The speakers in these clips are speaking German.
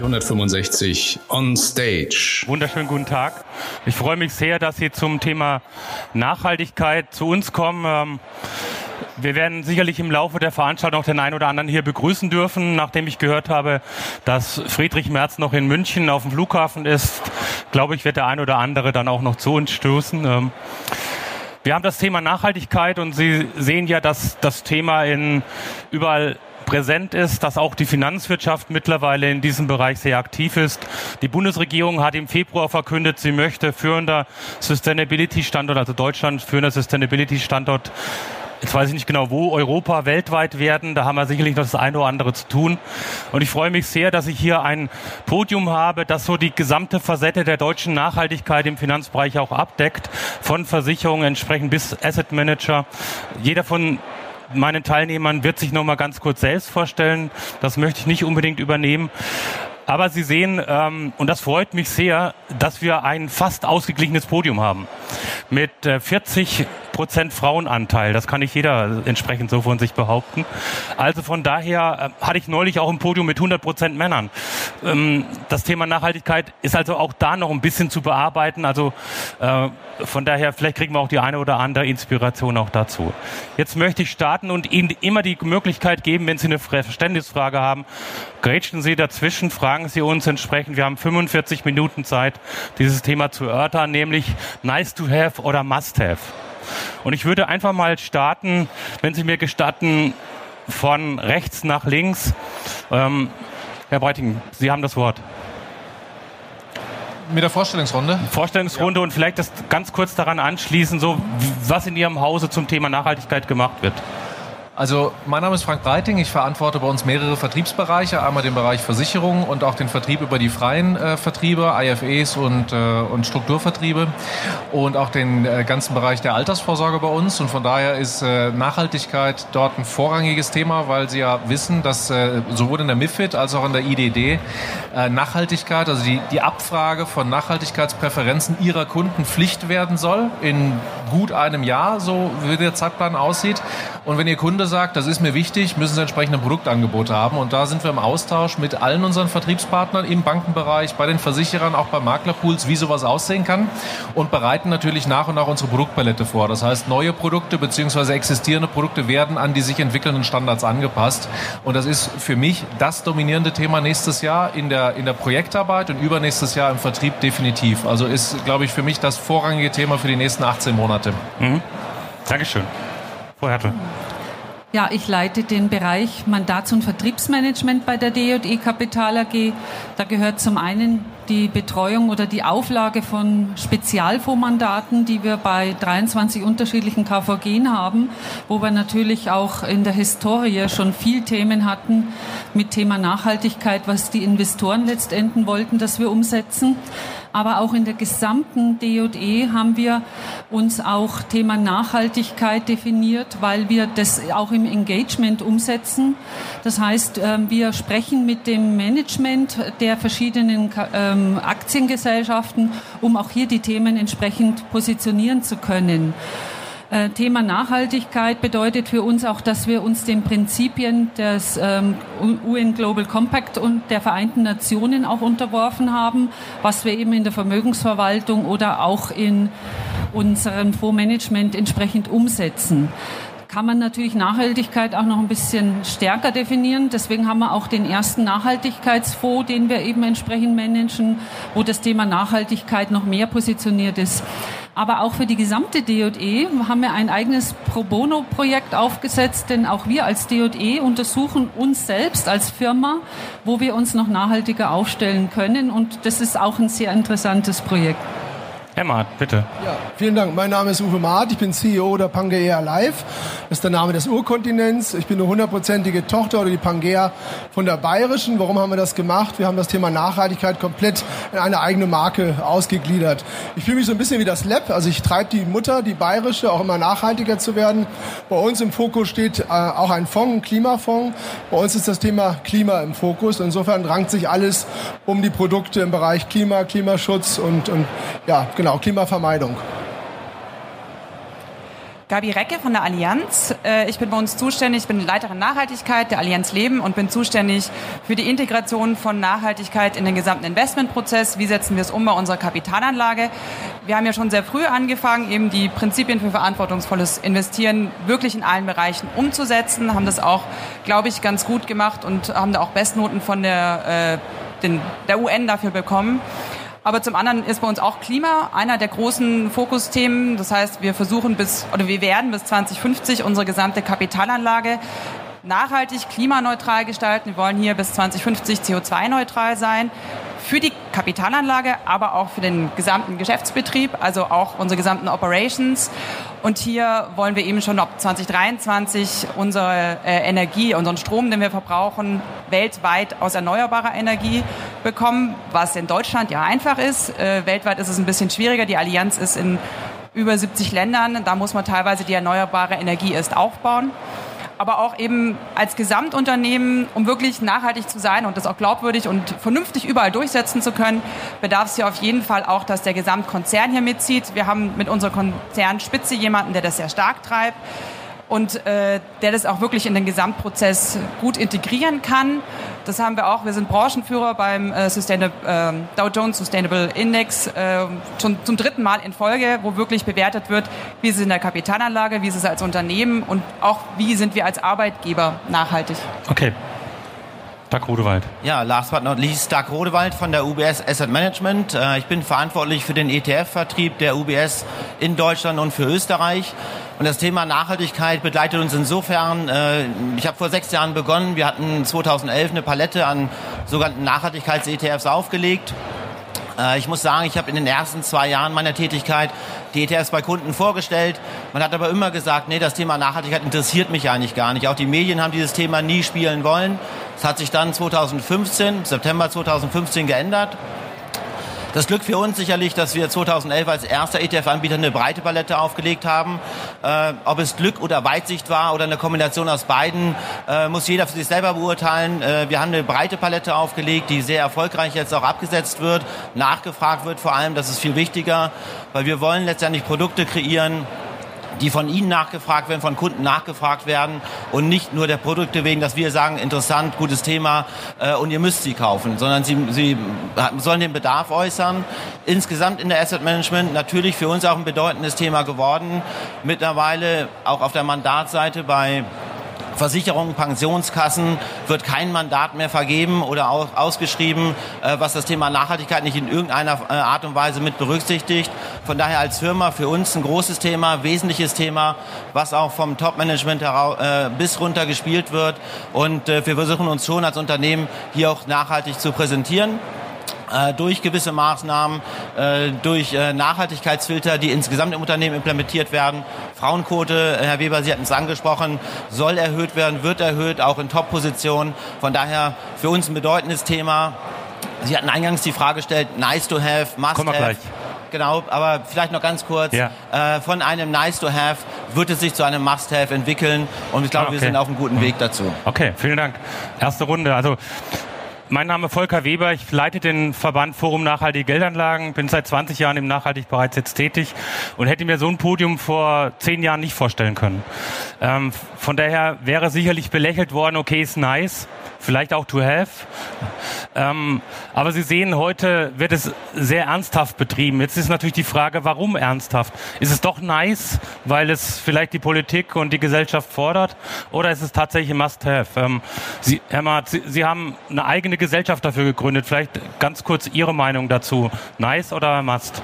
365 on stage. Wunderschönen guten Tag. Ich freue mich sehr, dass Sie zum Thema Nachhaltigkeit zu uns kommen. Ähm, wir werden sicherlich im Laufe der Veranstaltung auch den einen oder anderen hier begrüßen dürfen. Nachdem ich gehört habe, dass Friedrich Merz noch in München auf dem Flughafen ist, glaube ich, wird der ein oder andere dann auch noch zu uns stoßen. Ähm, wir haben das Thema Nachhaltigkeit und Sie sehen ja, dass das Thema in überall präsent ist, dass auch die Finanzwirtschaft mittlerweile in diesem Bereich sehr aktiv ist. Die Bundesregierung hat im Februar verkündet, sie möchte führender Sustainability-Standort, also Deutschland führender Sustainability-Standort Jetzt weiß ich nicht genau, wo Europa weltweit werden. Da haben wir sicherlich noch das eine oder andere zu tun. Und ich freue mich sehr, dass ich hier ein Podium habe, das so die gesamte Facette der deutschen Nachhaltigkeit im Finanzbereich auch abdeckt. Von Versicherungen entsprechend bis Asset Manager. Jeder von meinen Teilnehmern wird sich noch mal ganz kurz selbst vorstellen. Das möchte ich nicht unbedingt übernehmen. Aber Sie sehen, ähm, und das freut mich sehr, dass wir ein fast ausgeglichenes Podium haben. Mit äh, 40 Prozent Frauenanteil. Das kann nicht jeder entsprechend so von sich behaupten. Also von daher äh, hatte ich neulich auch ein Podium mit 100 Prozent Männern. Ähm, das Thema Nachhaltigkeit ist also auch da noch ein bisschen zu bearbeiten. Also äh, von daher, vielleicht kriegen wir auch die eine oder andere Inspiration auch dazu. Jetzt möchte ich starten und Ihnen immer die Möglichkeit geben, wenn Sie eine Verständnisfrage haben, grätschen Sie dazwischen, fragen Sie uns entsprechend. Wir haben 45 Minuten Zeit, dieses Thema zu erörtern, nämlich nice to have oder must have. Und ich würde einfach mal starten, wenn Sie mir gestatten, von rechts nach links. Ähm, Herr Breiting, Sie haben das Wort. Mit der Vorstellungsrunde? Vorstellungsrunde ja. und vielleicht das ganz kurz daran anschließen, so was in Ihrem Hause zum Thema Nachhaltigkeit gemacht wird. Also mein Name ist Frank Breiting, ich verantworte bei uns mehrere Vertriebsbereiche, einmal den Bereich Versicherung und auch den Vertrieb über die freien äh, Vertriebe, IFEs und, äh, und Strukturvertriebe und auch den äh, ganzen Bereich der Altersvorsorge bei uns. Und von daher ist äh, Nachhaltigkeit dort ein vorrangiges Thema, weil Sie ja wissen, dass äh, sowohl in der MIFID als auch in der IDD äh, Nachhaltigkeit, also die, die Abfrage von Nachhaltigkeitspräferenzen Ihrer Kunden Pflicht werden soll in gut einem Jahr, so wie der Zeitplan aussieht und wenn Ihr Kunde sagt, das ist mir wichtig, müssen Sie entsprechende Produktangebote haben. Und da sind wir im Austausch mit allen unseren Vertriebspartnern im Bankenbereich, bei den Versicherern, auch bei Maklerpools, wie sowas aussehen kann. Und bereiten natürlich nach und nach unsere Produktpalette vor. Das heißt, neue Produkte bzw. existierende Produkte werden an die sich entwickelnden Standards angepasst. Und das ist für mich das dominierende Thema nächstes Jahr in der, in der Projektarbeit und übernächstes Jahr im Vertrieb definitiv. Also ist, glaube ich, für mich das vorrangige Thema für die nächsten 18 Monate. Mhm. Dankeschön. Frau Hertel. Ja, ich leite den Bereich Mandats- und Vertriebsmanagement bei der DJE Kapital AG. Da gehört zum einen die Betreuung oder die Auflage von Spezialfondsmandaten, die wir bei 23 unterschiedlichen KVG haben, wo wir natürlich auch in der Historie schon viel Themen hatten mit Thema Nachhaltigkeit, was die Investoren letztendlich wollten, dass wir umsetzen aber auch in der gesamten DJE haben wir uns auch Thema Nachhaltigkeit definiert, weil wir das auch im Engagement umsetzen. Das heißt, ähm, wir sprechen mit dem Management der verschiedenen ähm, Aktiengesellschaften, um auch hier die Themen entsprechend positionieren zu können. Äh, Thema Nachhaltigkeit bedeutet für uns auch, dass wir uns den Prinzipien des ähm, UN Global Compact und der Vereinten Nationen auch unterworfen haben, was wir eben in der Vermögensverwaltung oder auch in unserem Fondsmanagement entsprechend umsetzen kann man natürlich Nachhaltigkeit auch noch ein bisschen stärker definieren. Deswegen haben wir auch den ersten Nachhaltigkeitsfonds, den wir eben entsprechend managen, wo das Thema Nachhaltigkeit noch mehr positioniert ist. Aber auch für die gesamte DJE haben wir ein eigenes Pro Bono-Projekt aufgesetzt, denn auch wir als DJE untersuchen uns selbst als Firma, wo wir uns noch nachhaltiger aufstellen können. Und das ist auch ein sehr interessantes Projekt. Maat, bitte. Ja, vielen Dank. Mein Name ist Uwe Maat. Ich bin CEO der Pangea Live. Das ist der Name des Urkontinents. Ich bin eine hundertprozentige Tochter oder die Pangea von der Bayerischen. Warum haben wir das gemacht? Wir haben das Thema Nachhaltigkeit komplett in eine eigene Marke ausgegliedert. Ich fühle mich so ein bisschen wie das Lab. Also ich treibe die Mutter, die Bayerische, auch immer nachhaltiger zu werden. Bei uns im Fokus steht äh, auch ein Fonds, ein Klimafonds. Bei uns ist das Thema Klima im Fokus. Insofern rankt sich alles um die Produkte im Bereich Klima, Klimaschutz und, und ja, genau, Klimavermeidung. Gabi Recke von der Allianz. Äh, ich bin bei uns zuständig, ich bin Leiterin Nachhaltigkeit der Allianz Leben und bin zuständig für die Integration von Nachhaltigkeit in den gesamten Investmentprozess. Wie setzen wir es um bei unserer Kapitalanlage? Wir haben ja schon sehr früh angefangen, eben die Prinzipien für verantwortungsvolles Investieren wirklich in allen Bereichen umzusetzen, haben das auch, glaube ich, ganz gut gemacht und haben da auch Bestnoten von der, äh, den, der UN dafür bekommen. Aber zum anderen ist bei uns auch Klima einer der großen Fokusthemen. Das heißt, wir versuchen bis, oder wir werden bis 2050 unsere gesamte Kapitalanlage nachhaltig klimaneutral gestalten. Wir wollen hier bis 2050 CO2-neutral sein für die Kapitalanlage, aber auch für den gesamten Geschäftsbetrieb, also auch unsere gesamten Operations. Und hier wollen wir eben schon ab 2023 unsere äh, Energie, unseren Strom, den wir verbrauchen, weltweit aus erneuerbarer Energie bekommen, was in Deutschland ja einfach ist. Äh, weltweit ist es ein bisschen schwieriger. Die Allianz ist in über 70 Ländern. Da muss man teilweise die erneuerbare Energie erst aufbauen aber auch eben als Gesamtunternehmen, um wirklich nachhaltig zu sein und das auch glaubwürdig und vernünftig überall durchsetzen zu können, bedarf es hier auf jeden Fall auch, dass der Gesamtkonzern hier mitzieht. Wir haben mit unserer Konzernspitze jemanden, der das sehr stark treibt und äh, der das auch wirklich in den Gesamtprozess gut integrieren kann. Das haben wir auch. Wir sind Branchenführer beim äh, äh, Dow Jones Sustainable Index äh, schon zum dritten Mal in Folge, wo wirklich bewertet wird, wie ist es in der Kapitalanlage, wie ist es als Unternehmen und auch wie sind wir als Arbeitgeber nachhaltig. Okay. Dag Rodewald. Ja, last but not least, Dag Rodewald von der UBS Asset Management. Äh, ich bin verantwortlich für den ETF-Vertrieb der UBS in Deutschland und für Österreich. Und das Thema Nachhaltigkeit begleitet uns insofern, äh, ich habe vor sechs Jahren begonnen, wir hatten 2011 eine Palette an sogenannten Nachhaltigkeits-ETFs aufgelegt. Äh, ich muss sagen, ich habe in den ersten zwei Jahren meiner Tätigkeit die ETFs bei Kunden vorgestellt. Man hat aber immer gesagt, nee, das Thema Nachhaltigkeit interessiert mich eigentlich gar nicht. Auch die Medien haben dieses Thema nie spielen wollen. Es hat sich dann 2015, September 2015 geändert. Das Glück für uns sicherlich, dass wir 2011 als erster ETF-Anbieter eine breite Palette aufgelegt haben. Äh, ob es Glück oder Weitsicht war oder eine Kombination aus beiden, äh, muss jeder für sich selber beurteilen. Äh, wir haben eine breite Palette aufgelegt, die sehr erfolgreich jetzt auch abgesetzt wird, nachgefragt wird vor allem. Das ist viel wichtiger, weil wir wollen letztendlich Produkte kreieren, die von Ihnen nachgefragt werden, von Kunden nachgefragt werden und nicht nur der Produkte wegen, dass wir sagen, interessant, gutes Thema äh, und ihr müsst sie kaufen, sondern sie, sie sollen den Bedarf äußern. Insgesamt in der Asset Management natürlich für uns auch ein bedeutendes Thema geworden. Mittlerweile auch auf der Mandatsseite bei Versicherungen, Pensionskassen wird kein Mandat mehr vergeben oder ausgeschrieben, äh, was das Thema Nachhaltigkeit nicht in irgendeiner äh, Art und Weise mit berücksichtigt. Von daher als Firma für uns ein großes Thema, wesentliches Thema, was auch vom Top-Management äh, bis runter gespielt wird. Und wir versuchen uns schon als Unternehmen hier auch nachhaltig zu präsentieren äh, durch gewisse Maßnahmen, äh, durch äh, Nachhaltigkeitsfilter, die insgesamt im Unternehmen implementiert werden. Frauenquote, Herr Weber, Sie hatten es angesprochen, soll erhöht werden, wird erhöht, auch in Top-Positionen. Von daher für uns ein bedeutendes Thema. Sie hatten eingangs die Frage gestellt, nice to have, must Kommen wir have. Gleich. Genau, aber vielleicht noch ganz kurz. Ja. Äh, von einem nice to have wird es sich zu einem must have entwickeln und ich glaube, Ah, okay. wir sind auf einem guten Weg dazu. Okay, vielen Dank. Erste Runde. Also mein Name ist Volker Weber, ich leite den Verband Forum Nachhaltige Geldanlagen, bin seit 20 Jahren im Nachhaltigbereich jetzt tätig und hätte mir so ein Podium vor zehn Jahren nicht vorstellen können. Ähm, von daher wäre sicherlich belächelt worden, okay, ist nice, vielleicht auch to have. Ähm, aber Sie sehen, heute wird es sehr ernsthaft betrieben. Jetzt ist natürlich die Frage, warum ernsthaft? Ist es doch nice, weil es vielleicht die Politik und die Gesellschaft fordert? Oder ist es tatsächlich ein Must-Have? Ähm, Sie, Herr Marz, Sie, Sie haben eine eigene Gesellschaft dafür gegründet. Vielleicht ganz kurz Ihre Meinung dazu. Nice oder Must?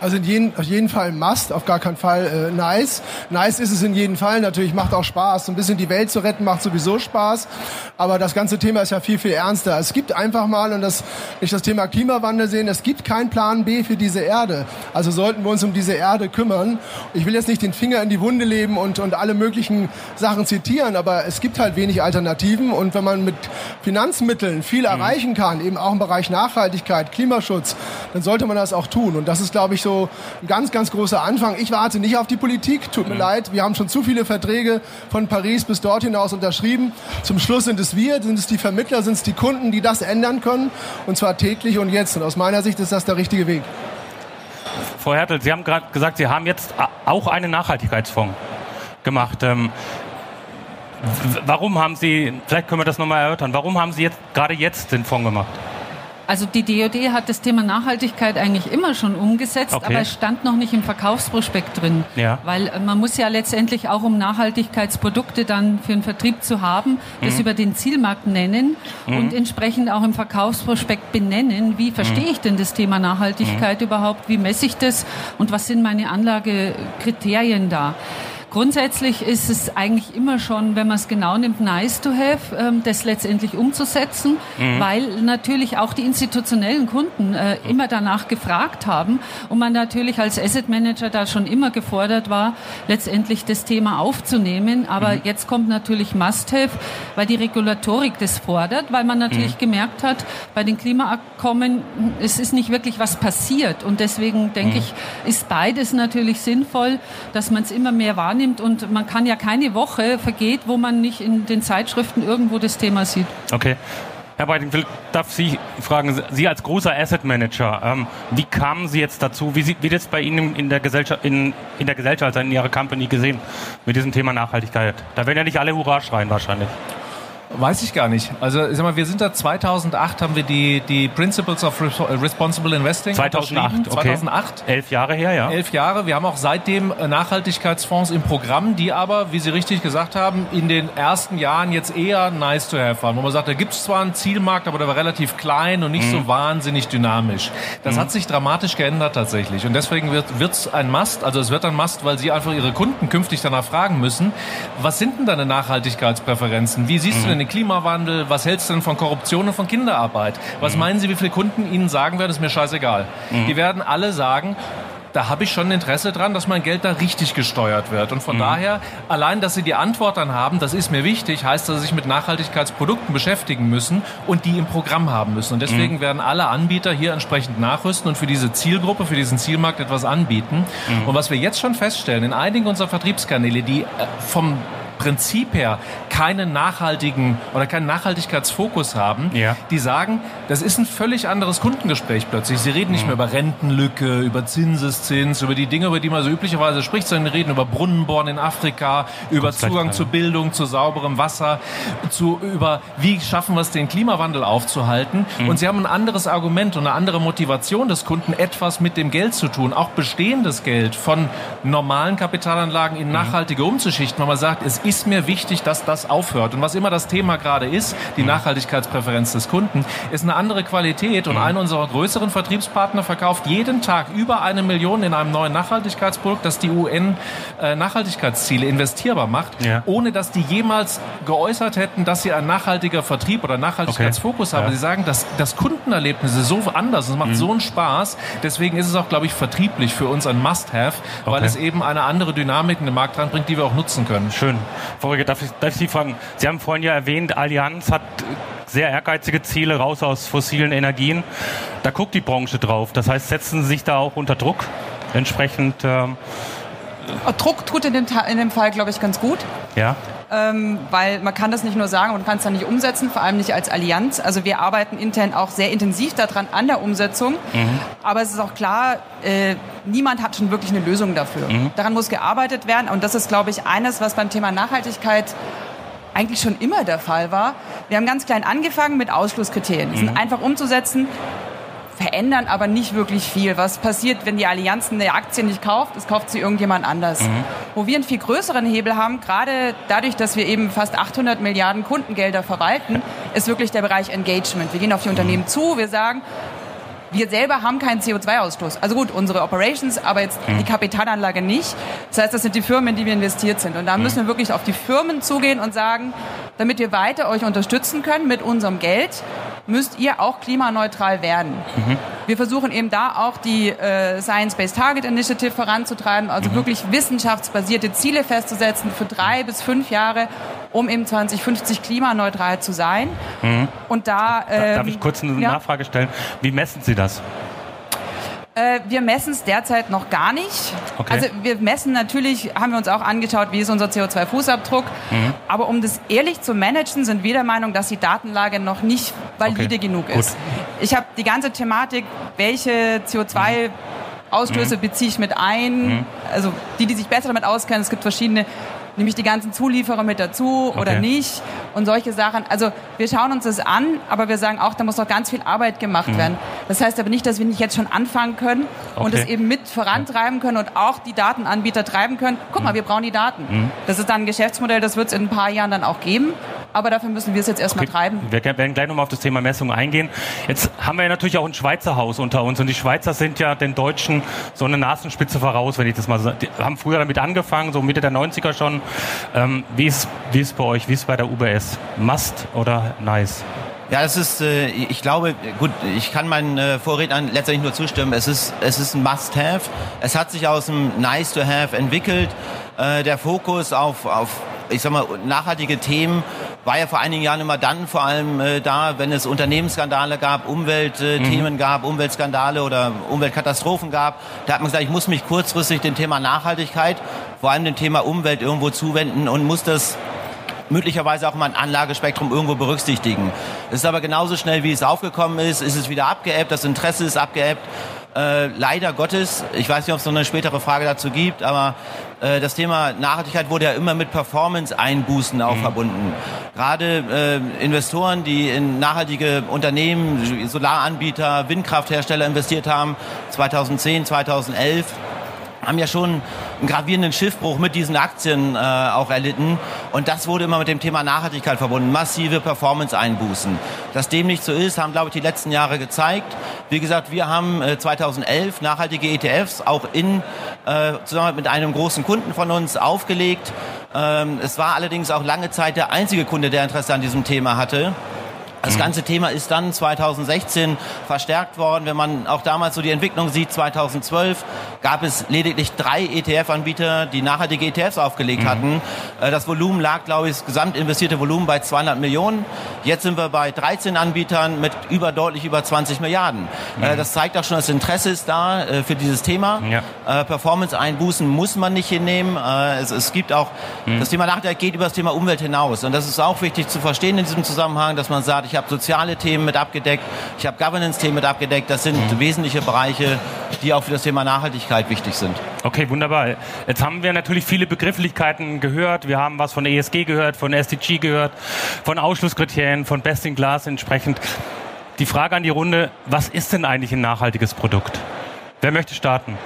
Also in jeden, auf jeden Fall Must, auf gar keinen Fall äh, nice. Nice ist es in jedem Fall. Natürlich macht auch Spaß. So ein bisschen die Welt zu retten macht sowieso Spaß. Aber das ganze Thema ist ja viel, viel ernster. Es gibt einfach mal, und das nicht das Thema Klimawandel sehen, es gibt keinen Plan B für diese Erde. Also sollten wir uns um diese Erde kümmern. Ich will jetzt nicht den Finger in die Wunde leben und, und alle möglichen Sachen zitieren, aber es gibt halt wenig Alternativen. Und wenn man mit Finanzmitteln viel erreichen kann, eben auch im Bereich Nachhaltigkeit, Klimaschutz, dann sollte man das auch tun. Und das ist, glaube ich, so ein ganz, ganz großer Anfang. Ich warte nicht auf die Politik, tut mir leid. Wir haben schon zu viele Verträge von Paris bis dort hinaus unterschrieben. Zum Schluss sind es wir, sind es die Vermittler, sind es die Kunden, die das ändern können. Und zwar täglich und jetzt. Und aus meiner Sicht ist das der richtige Weg. Frau Hertel, Sie haben gerade gesagt, Sie haben jetzt auch einen Nachhaltigkeitsfonds. gemacht. Ähm, warum haben Sie, vielleicht können wir das nochmal erörtern, warum haben Sie jetzt gerade jetzt den Fonds gemacht? Also die DOD hat das Thema Nachhaltigkeit eigentlich immer schon umgesetzt, okay. aber es stand noch nicht im Verkaufsprospekt drin. Ja. Weil äh, man muss ja letztendlich auch, um Nachhaltigkeitsprodukte dann für den Vertrieb zu haben, das mhm. über den Zielmarkt nennen mhm. und entsprechend auch im Verkaufsprospekt benennen, wie verstehe mhm. ich denn das Thema Nachhaltigkeit mhm. überhaupt, wie messe ich das und was sind meine Anlagekriterien da. Grundsätzlich ist es eigentlich immer schon, wenn man es genau nimmt, nice to have, ähm, das letztendlich umzusetzen, mhm. weil natürlich auch die institutionellen Kunden äh, immer danach gefragt haben und man natürlich als Asset Manager da schon immer gefordert war, letztendlich das Thema aufzunehmen. Aber mhm. jetzt kommt natürlich must have, weil die Regulatorik das fordert, weil man natürlich mhm. gemerkt hat, bei den Klimaabkommen, es ist nicht wirklich was passiert und deswegen denke mhm. ich, ist beides natürlich sinnvoll, dass man es immer mehr wahrnimmt wahrnimmt und man kann ja keine Woche vergeht, wo man nicht in den Zeitschriften irgendwo das Thema sieht. Okay. Herr Beiting, ich darf Sie fragen, Sie als großer Asset Manager, ähm, wie kamen Sie jetzt dazu, wie wird es bei Ihnen in der Gesellschaft, in, in der Gesellschaft, also in Ihrer Company gesehen mit diesem Thema Nachhaltigkeit? Da werden ja nicht alle Hurra schreien wahrscheinlich. Weiß ich gar nicht. Also ich sag mal, wir sind da 2008 haben wir die, die Principles of Responsible Investing 2008, okay. 2008. Elf Jahre her, ja. Elf Jahre. Wir haben auch seitdem Nachhaltigkeitsfonds im Programm, die aber, wie Sie richtig gesagt haben, in den ersten Jahren jetzt eher nice to have waren. Wo man sagt, da gibt es zwar einen Zielmarkt, aber der war relativ klein und nicht mhm. so wahnsinnig dynamisch. Das mhm. hat sich dramatisch geändert tatsächlich. Und deswegen wird es ein Must, also es wird ein Must, weil Sie einfach Ihre Kunden künftig danach fragen müssen, was sind denn deine Nachhaltigkeitspräferenzen? Wie siehst mhm. du denn den Klimawandel? Was hältst du denn von Korruption und von Kinderarbeit? Was mhm. meinen Sie, wie viele Kunden Ihnen sagen werden, ist mir scheißegal. Mhm. Die werden alle sagen, da habe ich schon Interesse dran, dass mein Geld da richtig gesteuert wird. Und von mhm. daher, allein, dass Sie die Antwort dann haben, das ist mir wichtig, heißt, dass Sie sich mit Nachhaltigkeitsprodukten beschäftigen müssen und die im Programm haben müssen. Und deswegen mhm. werden alle Anbieter hier entsprechend nachrüsten und für diese Zielgruppe, für diesen Zielmarkt etwas anbieten. Mhm. Und was wir jetzt schon feststellen, in einigen unserer Vertriebskanäle, die äh, vom Prinzip her keinen nachhaltigen oder keinen Nachhaltigkeitsfokus haben, ja. die sagen, das ist ein völlig anderes Kundengespräch plötzlich. Sie reden nicht mhm. mehr über Rentenlücke, über Zinseszins, über die Dinge, über die man so üblicherweise spricht, sondern reden über Brunnenbohren in Afrika, über Zugang zu Bildung, zu sauberem Wasser, zu, über wie schaffen wir es, den Klimawandel aufzuhalten. Mhm. Und sie haben ein anderes Argument und eine andere Motivation des Kunden, etwas mit dem Geld zu tun, auch bestehendes Geld von normalen Kapitalanlagen in mhm. nachhaltige umzuschichten, weil man sagt, es ist mir wichtig, dass das aufhört. Und was immer das Thema gerade ist, die mhm. Nachhaltigkeitspräferenz des Kunden, ist eine andere Qualität. Und mhm. einer unserer größeren Vertriebspartner verkauft jeden Tag über eine Million in einem neuen Nachhaltigkeitsprodukt, das die UN äh, Nachhaltigkeitsziele investierbar macht, ja. ohne dass die jemals geäußert hätten, dass sie ein nachhaltiger Vertrieb oder Nachhaltigkeitsfokus okay. haben. Ja. Sie sagen, dass das Kundenerlebnis ist so anders, es macht mhm. so einen Spaß. Deswegen ist es auch, glaube ich, vertrieblich für uns ein Must-Have, okay. weil es eben eine andere Dynamik in den Markt reinbringt, die wir auch nutzen können. Schön. Vorige, darf ich, darf ich Sie fragen? Sie haben vorhin ja erwähnt, Allianz hat sehr ehrgeizige Ziele raus aus fossilen Energien. Da guckt die Branche drauf. Das heißt, setzen Sie sich da auch unter Druck entsprechend? Ähm Druck tut in dem, in dem Fall, glaube ich, ganz gut. Ja ähm, weil man kann das nicht nur sagen und kann es dann nicht umsetzen, vor allem nicht als Allianz. Also wir arbeiten intern auch sehr intensiv daran an der Umsetzung, mhm. aber es ist auch klar, äh, niemand hat schon wirklich eine Lösung dafür. Mhm. Daran muss gearbeitet werden und das ist, glaube ich, eines, was beim Thema Nachhaltigkeit eigentlich schon immer der Fall war. Wir haben ganz klein angefangen mit Ausschlusskriterien. Die sind mhm. einfach umzusetzen verändern aber nicht wirklich viel. Was passiert, wenn die Allianz eine Aktie nicht kauft? Es kauft sie irgendjemand anders. Mhm. Wo wir einen viel größeren Hebel haben, gerade dadurch, dass wir eben fast 800 Milliarden Kundengelder verwalten, ist wirklich der Bereich Engagement. Wir gehen auf die Unternehmen zu, wir sagen, wir selber haben keinen CO2-Ausstoß. Also gut, unsere Operations, aber jetzt mhm. die Kapitalanlage nicht. Das heißt, das sind die Firmen, in die wir investiert sind. Und da mhm. müssen wir wirklich auf die Firmen zugehen und sagen, damit wir weiter euch unterstützen können mit unserem Geld, müsst ihr auch klimaneutral werden. Mhm. Wir versuchen eben da auch die äh, Science-Based Target Initiative voranzutreiben, also mhm. wirklich wissenschaftsbasierte Ziele festzusetzen für drei bis fünf Jahre, um eben 2050 klimaneutral zu sein. Mhm. Und da ähm, darf ich kurz eine ja? Nachfrage stellen. Wie messen Sie das? Äh, wir messen es derzeit noch gar nicht. Okay. Also wir messen natürlich, haben wir uns auch angeschaut, wie ist unser CO2-Fußabdruck. Mhm. Aber um das ehrlich zu managen, sind wir der Meinung, dass die Datenlage noch nicht valide okay. genug ist. Gut. Ich habe die ganze Thematik, welche CO2 Ausstöße mhm. beziehe ich mit ein. Mhm. Also die, die sich besser damit auskennen, es gibt verschiedene Nehme ich die ganzen Zulieferer mit dazu Okay. oder nicht? Und solche Sachen. Also wir schauen uns das an, aber wir sagen auch, da muss noch ganz viel Arbeit gemacht werden. Das heißt aber nicht, dass wir nicht jetzt schon anfangen können und Okay. es eben mit vorantreiben können und auch die Datenanbieter treiben können. Guck mal, wir brauchen die Daten. Das ist dann ein Geschäftsmodell, das wird es in ein paar Jahren dann auch geben. Aber dafür müssen wir es jetzt erstmal treiben. Wir werden gleich nochmal auf das Thema Messung eingehen. Jetzt haben wir ja natürlich auch ein Schweizer Haus unter uns und die Schweizer sind ja den Deutschen so eine Nasenspitze voraus, wenn ich das mal so. Die haben früher damit angefangen, so Mitte der 90er schon. Ähm, wie, ist, wie ist bei euch, wie ist bei der UBS? Must oder nice? Ja, es ist, äh, ich glaube, gut, ich kann meinen äh, Vorrednern letztendlich nur zustimmen. Es ist, es ist ein Must-Have. Es hat sich aus einem Nice-to-Have entwickelt. Äh, der Fokus auf, auf, ich sag mal, nachhaltige Themen war ja vor einigen Jahren immer dann vor allem äh, da, wenn es Unternehmensskandale gab, Umweltthemen gab, Umweltskandale oder Umweltkatastrophen gab. Da hat man gesagt, ich muss mich kurzfristig dem Thema Nachhaltigkeit, vor allem dem Thema Umwelt irgendwo zuwenden und muss das möglicherweise auch mal ein Anlagespektrum irgendwo berücksichtigen. Es ist aber genauso schnell, wie es aufgekommen ist, ist es wieder abgeebbt, das Interesse ist abgeebbt. Äh, leider Gottes, ich weiß nicht, ob es noch eine spätere Frage dazu gibt, aber äh, das Thema Nachhaltigkeit wurde ja immer mit Performance-Einbußen auch verbunden. Gerade äh, Investoren, die in nachhaltige Unternehmen, Solaranbieter, Windkrafthersteller investiert haben, 2010, 2011, haben ja schon einen gravierenden Schiffbruch mit diesen Aktien äh, auch erlitten. Und das wurde immer mit dem Thema Nachhaltigkeit verbunden. Massive Performance-Einbußen. Dass dem nicht so ist, haben, glaube ich, die letzten Jahre gezeigt. Wie gesagt, wir haben äh, 2011 nachhaltige ETFs auch in äh, zusammen mit einem großen Kunden von uns aufgelegt. Ähm, es war allerdings auch lange Zeit der einzige Kunde, der Interesse an diesem Thema hatte. Das ganze Thema ist dann 2016 verstärkt worden. Wenn man auch damals so die Entwicklung sieht, 2012 gab es lediglich drei ETF-Anbieter, die nachhaltige ETFs aufgelegt hatten. Äh, Das Volumen lag, glaube ich, das gesamt investierte Volumen bei 200 Millionen. Jetzt sind wir bei 13 Anbietern mit über deutlich über 20 Milliarden. Äh, Das zeigt auch schon, das Interesse ist da äh, für dieses Thema. Ja. Performance-Einbußen muss man nicht hinnehmen. Es, es gibt auch, das Thema Nachhaltigkeit geht über das Thema Umwelt hinaus. Und das ist auch wichtig zu verstehen in diesem Zusammenhang, dass man sagt, ich habe soziale Themen mit abgedeckt, ich habe Governance-Themen mit abgedeckt. Das sind wesentliche Bereiche, die auch für das Thema Nachhaltigkeit wichtig sind. Okay, wunderbar. Jetzt haben wir natürlich viele Begrifflichkeiten gehört. Wir haben was von ESG gehört, von SDG gehört, von Ausschlusskriterien, von Best in Class entsprechend. Die Frage an die Runde, was ist denn eigentlich ein nachhaltiges Produkt? Wer möchte starten?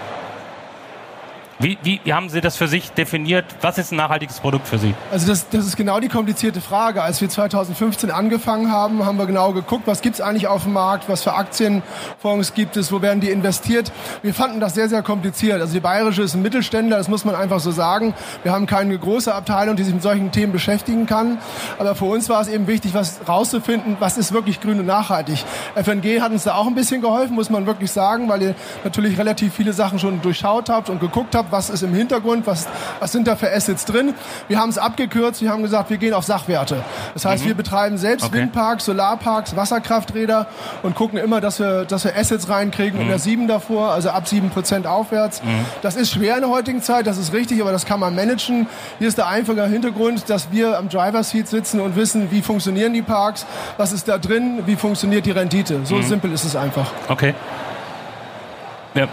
Wie, wie, haben Sie das für sich definiert? Was ist ein nachhaltiges Produkt für Sie? Also das, das ist genau die komplizierte Frage. Als wir 2015 angefangen haben, haben wir genau geguckt, was gibt's eigentlich auf dem Markt, was für Aktienfonds gibt es, wo werden die investiert. Wir fanden das sehr, sehr kompliziert. Also die Bayerische ist ein Mittelständler, das muss man einfach so sagen. Wir haben keine große Abteilung, die sich mit solchen Themen beschäftigen kann. Aber für uns war es eben wichtig, was rauszufinden, was ist wirklich grün und nachhaltig. FNG hat uns da auch ein bisschen geholfen, muss man wirklich sagen, weil ihr natürlich relativ viele Sachen schon durchschaut habt und geguckt habt, was ist im Hintergrund, was, was sind da für Assets drin. Wir haben es abgekürzt, wir haben gesagt, wir gehen auf Sachwerte. Das heißt, wir betreiben selbst Okay. Windparks, Solarparks, Wasserkrafträder und gucken immer, dass wir, dass wir Assets reinkriegen unter sieben davor, also ab sieben Prozent aufwärts. Das ist schwer in der heutigen Zeit, das ist richtig, aber das kann man managen. Hier ist der einfache Hintergrund, dass wir am Driver Seat sitzen und wissen, wie funktionieren die Parks, was ist da drin, wie funktioniert die Rendite. So simpel ist es einfach. Okay. Ja.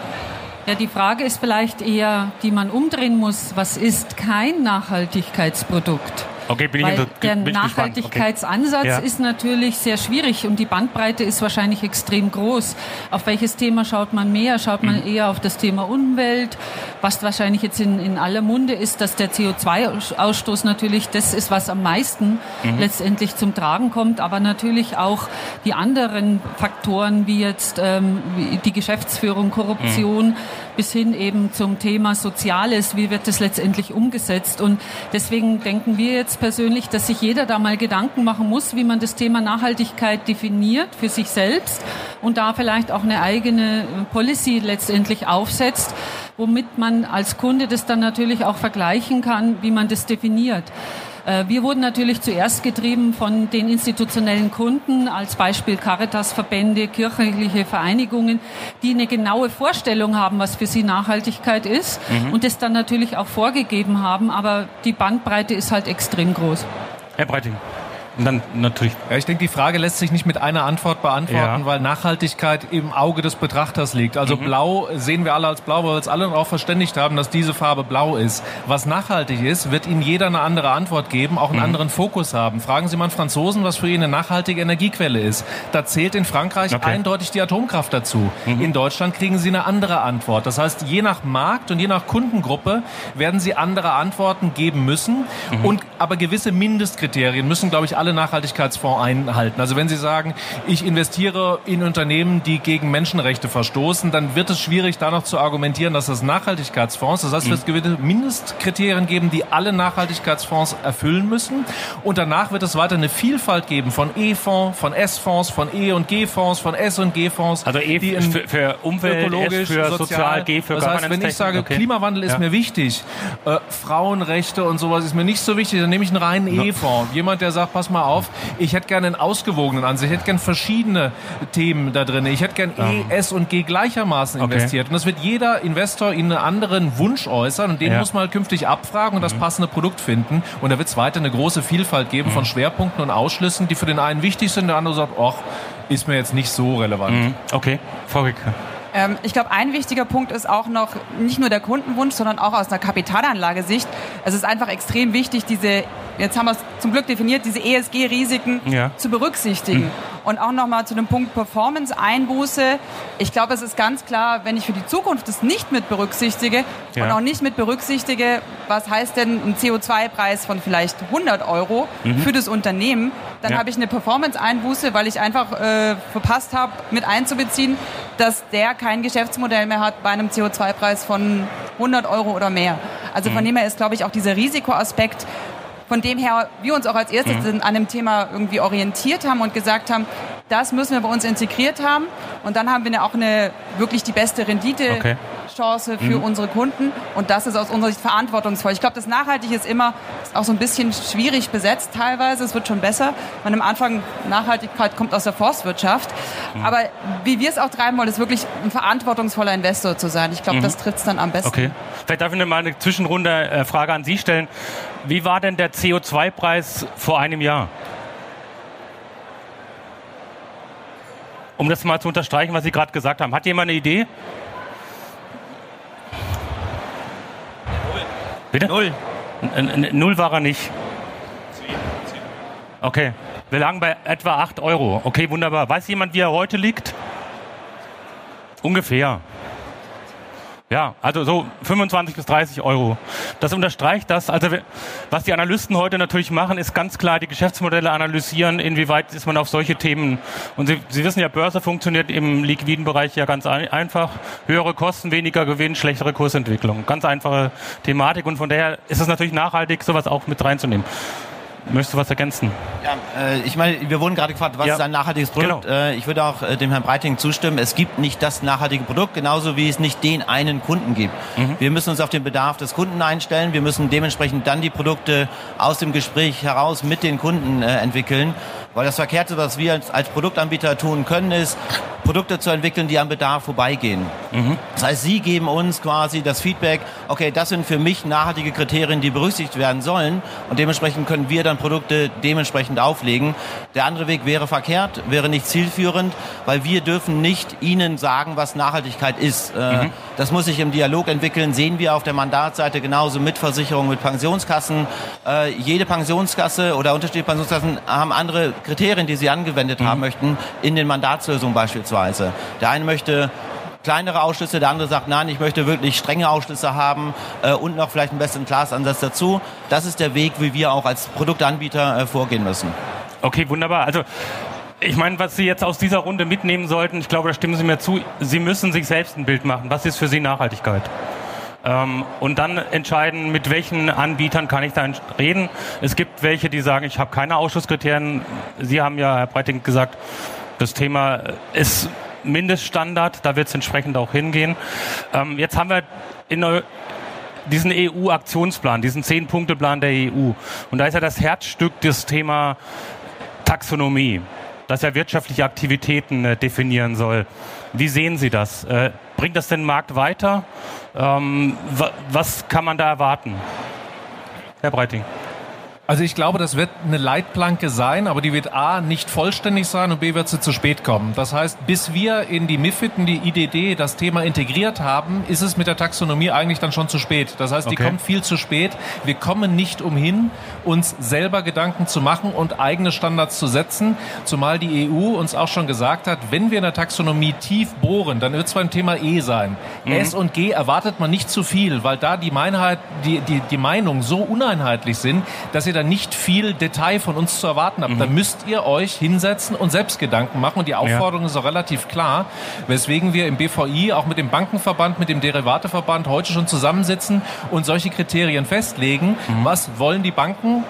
Ja, die Frage ist vielleicht eher, die man umdrehen muss, was ist kein Nachhaltigkeitsprodukt? Okay, bin ich, Weil inter- der bin ich. Okay. Nachhaltigkeitsansatz Ja. ist natürlich sehr schwierig und die Bandbreite ist wahrscheinlich extrem groß. Auf welches Thema schaut man mehr? Schaut man Mhm. eher auf das Thema Umwelt, was wahrscheinlich jetzt in, in aller Munde ist, dass der CO2-Ausstoß natürlich das ist, was am meisten Mhm. letztendlich zum Tragen kommt, aber natürlich auch die anderen Faktoren wie jetzt ähm, die Geschäftsführung, Korruption, bis hin eben zum Thema Soziales, wie wird das letztendlich umgesetzt. Und deswegen denken wir jetzt persönlich, dass sich jeder da mal Gedanken machen muss, wie man das Thema Nachhaltigkeit definiert für sich selbst und da vielleicht auch eine eigene äh, Policy letztendlich aufsetzt, womit man als Kunde das dann natürlich auch vergleichen kann, wie man das definiert. Äh, Wir wurden natürlich zuerst getrieben von den institutionellen Kunden, als Beispiel Caritas-Verbände, kirchliche Vereinigungen, die eine genaue Vorstellung haben, was für sie Nachhaltigkeit ist und das dann natürlich auch vorgegeben haben. Aber die Bandbreite ist halt extrem groß. Herr Breiting. Und dann natürlich. Ja, ich denke, die Frage lässt sich nicht mit einer Antwort beantworten, ja. weil Nachhaltigkeit im Auge des Betrachters liegt. Also mhm. blau sehen wir alle als blau, weil wir uns alle darauf verständigt haben, dass diese Farbe blau ist. Was nachhaltig ist, wird Ihnen jeder eine andere Antwort geben, auch einen mhm. anderen Fokus haben. Fragen Sie mal einen Franzosen, was für ihn eine nachhaltige Energiequelle ist. Da zählt in Frankreich okay. eindeutig die Atomkraft dazu. Mhm. In Deutschland kriegen Sie eine andere Antwort. Das heißt, je nach Markt und je nach Kundengruppe werden Sie andere Antworten geben müssen. Mhm. Und aber gewisse Mindestkriterien müssen, glaube ich, alle Nachhaltigkeitsfonds einhalten. Also wenn Sie sagen, ich investiere in Unternehmen, die gegen Menschenrechte verstoßen, dann wird es schwierig, da noch zu argumentieren, dass das Nachhaltigkeitsfonds, das heißt, es wird mhm. Mindestkriterien geben, die alle Nachhaltigkeitsfonds erfüllen müssen. Und danach wird es weiter eine Vielfalt geben von E-Fonds, von S-Fonds, von E- und G-Fonds, von S- und G-Fonds. Also E für, für Umwelt, ökologisch, S für sozial, sozial G für Das heißt, wenn ich sage, okay. Klimawandel ist ja. mir wichtig, äh, Frauenrechte und sowas ist mir nicht so wichtig, dann nehme ich einen reinen E-Fonds. Jemand, der sagt, pass mal auf, ich hätte gerne einen ausgewogenen Ansicht, ich hätte gerne verschiedene Themen da drin. Ich hätte gerne E, S und G gleichermaßen okay. investiert. Und das wird jeder Investor in einen anderen Wunsch äußern und den ja. muss man halt künftig abfragen und das mhm. passende Produkt finden. Und da wird es weiter eine große Vielfalt geben mhm. von Schwerpunkten und Ausschlüssen, die für den einen wichtig sind, der andere sagt, ach, ist mir jetzt nicht so relevant. Mhm. Okay, Vorrücke. Ähm, ich glaube, ein wichtiger Punkt ist auch noch nicht nur der Kundenwunsch, sondern auch aus einer Kapitalanlagesicht. Es ist einfach extrem wichtig, diese, jetzt haben wir es zum Glück definiert, diese ESG-Risiken ja. zu berücksichtigen. Mhm. Und auch nochmal zu dem Punkt Performance-Einbuße. Ich glaube, es ist ganz klar, wenn ich für die Zukunft das nicht mit berücksichtige ja. und auch nicht mit berücksichtige, was heißt denn ein CO2-Preis von vielleicht 100 Euro mhm. für das Unternehmen, dann ja. habe ich eine Performance-Einbuße, weil ich einfach äh, verpasst habe, mit einzubeziehen, dass der kein Geschäftsmodell mehr hat bei einem CO2-Preis von 100 Euro oder mehr. Also mhm. von dem her ist, glaube ich, auch dieser Risikoaspekt von dem her wir uns auch als erstes mhm. an dem Thema irgendwie orientiert haben und gesagt haben, das müssen wir bei uns integriert haben. Und dann haben wir auch eine wirklich die beste Rendite. Okay. Chance für mhm. unsere Kunden und das ist aus unserer Sicht verantwortungsvoll. Ich glaube, das Nachhaltige ist immer ist auch so ein bisschen schwierig besetzt teilweise. Es wird schon besser. Man am Anfang Nachhaltigkeit kommt aus der Forstwirtschaft, mhm. aber wie wir es auch treiben wollen, ist wirklich ein verantwortungsvoller Investor zu sein. Ich glaube, mhm. das tritt es dann am besten. Okay. Vielleicht darf ich mal eine Zwischenrunde äh, Frage an Sie stellen. Wie war denn der CO2-Preis vor einem Jahr? Um das mal zu unterstreichen, was Sie gerade gesagt haben. Hat jemand eine Idee? Bitte? Null. N Null war er nicht. Okay. Wir lagen bei etwa 8 Euro. Okay, wunderbar. Weiß jemand, wie er heute liegt? Ungefähr. Ja, also so 25 bis 30 Euro. Das unterstreicht das. Also was die Analysten heute natürlich machen, ist ganz klar die Geschäftsmodelle analysieren, inwieweit ist man auf solche Themen. Und Sie, Sie wissen ja, Börse funktioniert im liquiden Bereich ja ganz ein, einfach. Höhere Kosten, weniger Gewinn, schlechtere Kursentwicklung. Ganz einfache Thematik. Und von daher ist es natürlich nachhaltig, sowas auch mit reinzunehmen. Möchtest du was ergänzen? Ja, äh, ich meine, wir wurden gerade gefragt, was ja. ist ein nachhaltiges Produkt? Genau. Äh, ich würde auch äh, dem Herrn Breiting zustimmen. Es gibt nicht das nachhaltige Produkt, genauso wie es nicht den einen Kunden gibt. Mhm. Wir müssen uns auf den Bedarf des Kunden einstellen. Wir müssen dementsprechend dann die Produkte aus dem Gespräch heraus mit den Kunden äh, entwickeln. Weil das Verkehrte, was wir als, als Produktanbieter tun können, ist, Produkte zu entwickeln, die am Bedarf vorbeigehen. Mhm. Das heißt, Sie geben uns quasi das Feedback, okay, das sind für mich nachhaltige Kriterien, die berücksichtigt werden sollen und dementsprechend können wir dann Produkte dementsprechend auflegen. Der andere Weg wäre verkehrt, wäre nicht zielführend, weil wir dürfen nicht Ihnen sagen, was Nachhaltigkeit ist. Äh, mhm. Das muss sich im Dialog entwickeln, sehen wir auf der Mandatsseite genauso mit Versicherungen, mit Pensionskassen. Äh, jede Pensionskasse oder unterschiedliche Pensionskassen haben andere Kriterien, die sie angewendet mhm. haben möchten, in den Mandatslösungen beispielsweise. Der eine möchte kleinere Ausschlüsse, der andere sagt, nein, ich möchte wirklich strenge Ausschlüsse haben äh, und noch vielleicht einen besseren Class-Ansatz dazu. Das ist der Weg, wie wir auch als Produktanbieter äh, vorgehen müssen. Okay, wunderbar. Also ich meine, was Sie jetzt aus dieser Runde mitnehmen sollten, ich glaube, da stimmen Sie mir zu, Sie müssen sich selbst ein Bild machen. Was ist für Sie Nachhaltigkeit? Ähm, und dann entscheiden, mit welchen Anbietern kann ich da reden. Es gibt welche, die sagen, ich habe keine Ausschusskriterien. Sie haben ja, Herr Breiting, gesagt, das Thema ist Mindeststandard, da wird es entsprechend auch hingehen. Ähm, jetzt haben wir in diesen EU-Aktionsplan, diesen Zehn-Punkte-Plan der EU. Und da ist ja das Herzstück das Thema Taxonomie, das ja wirtschaftliche Aktivitäten äh, definieren soll. Wie sehen Sie das? Äh, bringt das den Markt weiter? Ähm, was kann man da erwarten? Herr Breiting. Also ich glaube, das wird eine Leitplanke sein, aber die wird A nicht vollständig sein und B wird sie zu spät kommen. Das heißt, bis wir in die MIFID, in die IDD das Thema integriert haben, ist es mit der Taxonomie eigentlich dann schon zu spät. Das heißt, die Okay. kommt viel zu spät. Wir kommen nicht umhin, uns selber Gedanken zu machen und eigene Standards zu setzen, zumal die EU uns auch schon gesagt hat, wenn wir in der Taxonomie tief bohren, dann wird es beim Thema E sein. S und G erwartet man nicht zu viel, weil da die, Meinheit, die, die, die Meinungen so uneinheitlich sind, dass ihr da nicht viel Detail von uns zu erwarten habt. Da müsst ihr euch hinsetzen und selbst Gedanken machen und die Aufforderung ist auch relativ klar, weswegen wir im BVI auch mit dem Bankenverband, mit dem Derivateverband heute schon zusammensitzen und solche Kriterien festlegen. Was wollen die Banken?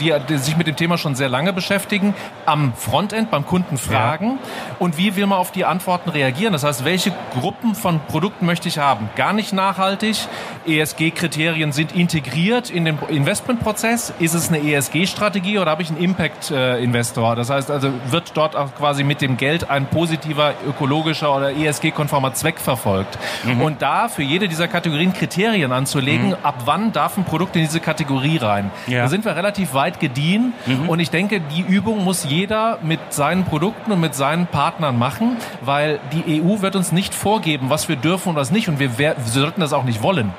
Die, die sich mit dem Thema schon sehr lange beschäftigen, am Frontend beim Kunden fragen und wie will man auf die Antworten reagieren. Das heißt, welche Gruppen von Produkten möchte ich haben? Gar nicht nachhaltig. ESG-Kriterien sind integriert in den Investmentprozess. Ist es eine ESG-Strategie oder habe ich einen Impact-Investor? Das heißt also, wird dort auch quasi mit dem Geld ein positiver, ökologischer oder ESG-konformer Zweck verfolgt? Und da für jede dieser Kategorien Kriterien anzulegen, ab wann darf ein Produkt in diese Kategorie rein? Ja. Da sind wir relativ weit gediehen. Und ich denke, die Übung muss jeder mit seinen Produkten und mit seinen Partnern machen, weil die EU wird uns nicht vorgeben, was wir dürfen und was nicht. Und wir, wir sollten das auch nicht wollen.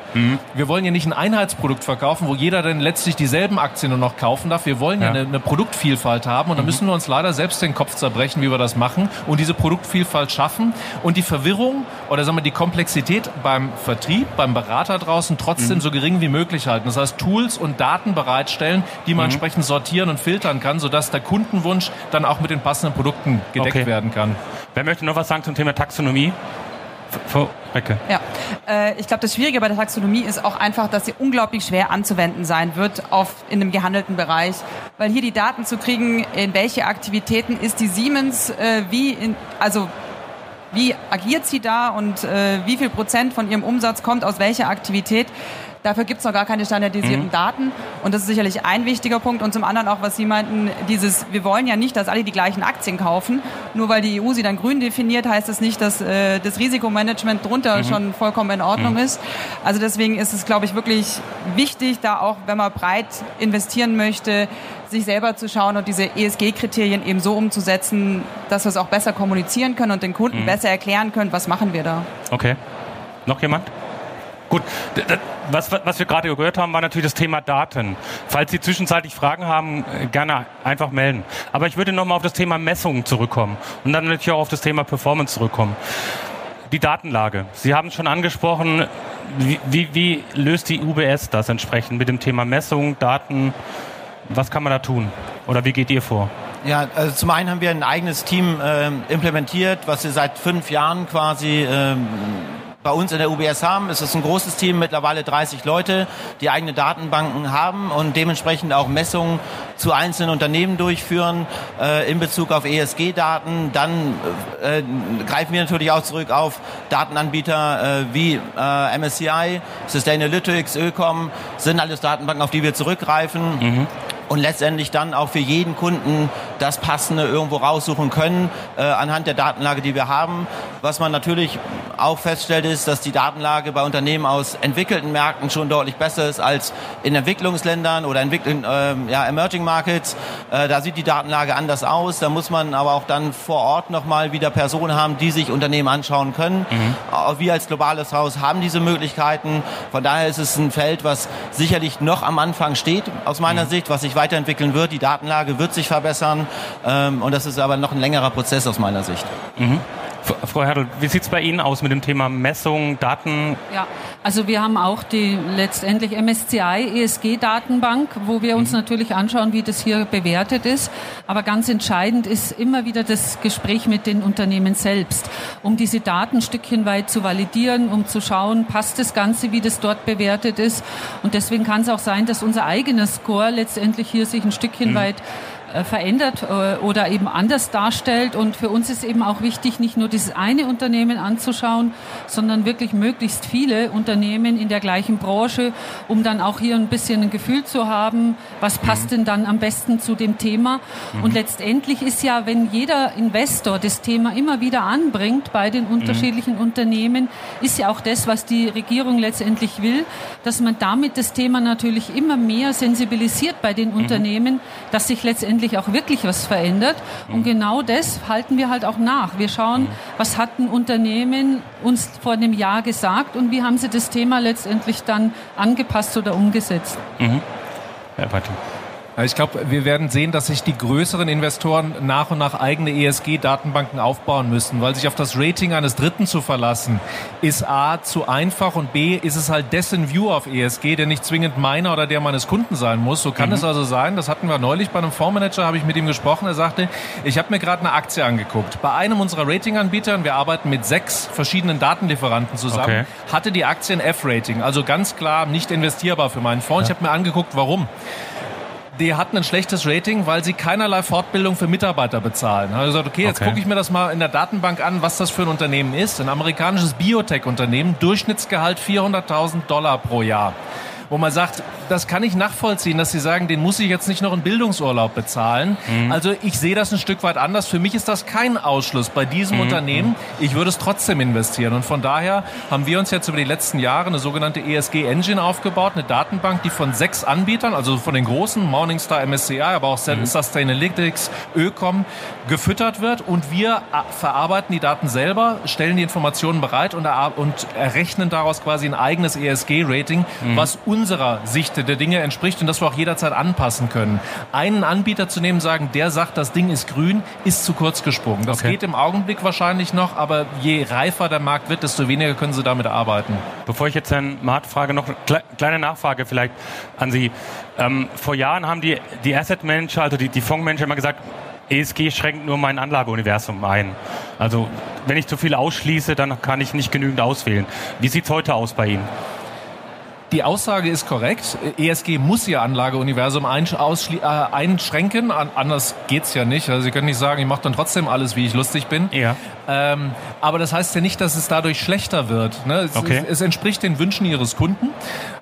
Wir wollen ja nicht ein Einheitsprodukt verkaufen, wo jeder dann letztlich dieselben Aktien nur noch kaufen darf. Wir wollen ja, Ja. eine, eine Produktvielfalt haben. Und da müssen wir uns leider selbst den Kopf zerbrechen, wie wir das machen und diese Produktvielfalt schaffen. Und die Verwirrung oder sagen wir die Komplexität beim Vertrieb, beim Berater draußen trotzdem so gering wie möglich halten. Das heißt Tools und Daten bereitstellen, die man entsprechend sortieren und filtern kann, sodass der Kundenwunsch dann auch mit den passenden Produkten gedeckt Okay. werden kann. Wer möchte noch was sagen zum Thema Taxonomie? Frau Recke. Ja, äh, ich glaube, das Schwierige bei der Taxonomie ist auch einfach, dass sie unglaublich schwer anzuwenden sein wird auf in einem gehandelten Bereich, weil hier die Daten zu kriegen, in welche Aktivitäten ist die Siemens, äh, wie in, also wie agiert sie da und äh, wie viel Prozent von ihrem Umsatz kommt aus welcher Aktivität. Dafür gibt es noch gar keine standardisierten Daten und das ist sicherlich ein wichtiger Punkt. Und zum anderen auch, was Sie meinten, dieses, wir wollen ja nicht, dass alle die gleichen Aktien kaufen. Nur weil die EU sie dann grün definiert, heißt das nicht, dass äh, das Risikomanagement drunter schon vollkommen in Ordnung ist. Also deswegen ist es, glaube ich, wirklich wichtig, da auch, wenn man breit investieren möchte, sich selber zu schauen und diese ESG-Kriterien eben so umzusetzen, dass wir es auch besser kommunizieren können und den Kunden besser erklären können, was machen wir da. Okay. Noch jemand? Gut, was, was wir gerade gehört haben, war natürlich das Thema Daten. Falls Sie zwischenzeitlich Fragen haben, äh, gerne einfach melden. Aber ich würde nochmal auf das Thema Messungen zurückkommen und dann natürlich auch auf das Thema Performance zurückkommen. Die Datenlage. Sie haben es schon angesprochen. Wie, wie, wie löst die UBS das entsprechend mit dem Thema Messung, Daten? Was kann man da tun? Oder wie geht ihr vor? Ja, also zum einen haben wir ein eigenes Team ähm, implementiert, was wir seit fünf Jahren quasi ähm, bei uns in der UBS haben. Es ist ein großes Team, mittlerweile 30 Leute, die eigene Datenbanken haben und dementsprechend auch Messungen zu einzelnen Unternehmen durchführen äh, in Bezug auf ESG-Daten. Dann äh, greifen wir natürlich auch zurück auf Datenanbieter äh, wie äh, MSCI, Sustainalytics, Ökom, sind alles Datenbanken, auf die wir zurückgreifen und letztendlich dann auch für jeden Kunden das Passende irgendwo raussuchen können äh, anhand der Datenlage, die wir haben. Was man natürlich auch feststellt, ist, dass die Datenlage bei Unternehmen aus entwickelten Märkten schon deutlich besser ist als in Entwicklungsländern oder entwickeln, ähm, ja, Emerging Markets. Äh, da sieht die Datenlage anders aus. Da muss man aber auch dann vor Ort nochmal wieder Personen haben, die sich Unternehmen anschauen können. Auch wir als globales Haus haben diese Möglichkeiten. Von daher ist es ein Feld, was sicherlich noch am Anfang steht, aus meiner Sicht, was sich weiterentwickeln wird. Die Datenlage wird sich verbessern. Ähm, und das ist aber noch ein längerer Prozess aus meiner Sicht. F- Frau Hertel, wie sieht's bei Ihnen aus mit dem Thema Messung, Daten? Ja, also wir haben auch die letztendlich MSCI ESG-Datenbank, wo wir uns natürlich anschauen, wie das hier bewertet ist. Aber ganz entscheidend ist immer wieder das Gespräch mit den Unternehmen selbst, um diese Daten ein Stückchen weit zu validieren, um zu schauen, passt das Ganze, wie das dort bewertet ist. Und deswegen kann es auch sein, dass unser eigener Score letztendlich hier sich ein Stückchen weit äh, verändert äh, oder eben anders darstellt. Und für uns ist eben auch wichtig, nicht nur dieses eine Unternehmen anzuschauen, sondern wirklich möglichst viele Unternehmen in der gleichen Branche, um dann auch hier ein bisschen ein Gefühl zu haben, was passt mhm. denn dann am besten zu dem Thema. Mhm. Und letztendlich ist ja, wenn jeder Investor das Thema immer wieder anbringt bei den mhm. unterschiedlichen. Unternehmen, ist ja auch das, was die Regierung letztendlich will, dass man damit das Thema natürlich immer mehr sensibilisiert bei den. Unternehmen, dass sich letztendlich auch wirklich was verändert. Und mhm. genau das halten wir halt auch nach. Wir schauen, was hat ein Unternehmen uns vor einem Jahr gesagt und wie haben sie das Thema letztendlich dann angepasst oder umgesetzt. Mhm. Ja, warte. Ich glaube, wir werden sehen, dass sich die größeren Investoren nach und nach eigene ESG-Datenbanken aufbauen müssen, weil sich auf das Rating eines Dritten zu verlassen, ist A zu einfach und B ist es halt dessen View auf ESG, der nicht zwingend meiner oder der meines Kunden sein muss. So kann mhm. es also sein, das hatten wir neulich bei einem Fondsmanager, habe ich mit ihm gesprochen, er sagte, ich habe mir gerade eine Aktie angeguckt. Bei einem unserer Ratinganbieter, wir arbeiten mit sechs verschiedenen Datenlieferanten zusammen, okay. hatte die Aktie ein F-Rating, also ganz klar nicht investierbar für meinen Fonds. Ja. Ich habe mir angeguckt, warum die hatten ein schlechtes Rating, weil sie keinerlei Fortbildung für Mitarbeiter bezahlen. Also gesagt, okay, jetzt okay. gucke ich mir das mal in der Datenbank an, was das für ein Unternehmen ist. Ein amerikanisches Biotech-Unternehmen, Durchschnittsgehalt 400.000 Dollar pro Jahr wo man sagt, das kann ich nachvollziehen, dass Sie sagen, den muss ich jetzt nicht noch einen Bildungsurlaub bezahlen. Mhm. Also ich sehe das ein Stück weit anders. Für mich ist das kein Ausschluss bei diesem mhm. Unternehmen. Ich würde es trotzdem investieren. Und von daher haben wir uns jetzt über die letzten Jahre eine sogenannte ESG Engine aufgebaut, eine Datenbank, die von sechs Anbietern, also von den großen, Morningstar, MSCI, aber auch mhm. Sustainalytics, Ökom, gefüttert wird. Und wir äh, verarbeiten die Daten selber, stellen die Informationen bereit und, und errechnen daraus quasi ein eigenes ESG-Rating, mhm. was unserer Sicht der Dinge entspricht und dass wir auch jederzeit anpassen können. Einen Anbieter zu nehmen, sagen, der sagt, das Ding ist grün, ist zu kurz gesprungen. Das okay. geht im Augenblick wahrscheinlich noch, aber je reifer der Markt wird, desto weniger können Sie damit arbeiten. Bevor ich jetzt Herrn Maat frage, noch eine kleine Nachfrage vielleicht an Sie. Ähm, vor Jahren haben die, die Asset Manager, also die, die Fondsmanager immer gesagt, ESG schränkt nur mein Anlageuniversum ein. Also wenn ich zu viel ausschließe, dann kann ich nicht genügend auswählen. Wie sieht es heute aus bei Ihnen? Die Aussage ist korrekt. ESG muss Ihr Anlageuniversum äh, einschränken. Anders geht's ja nicht. Also Sie können nicht sagen, ich mache dann trotzdem alles, wie ich lustig bin. Ja. Ähm, aber das heißt ja nicht, dass es dadurch schlechter wird. Ne? Es, okay. es, es, entspricht den Wünschen Ihres Kunden,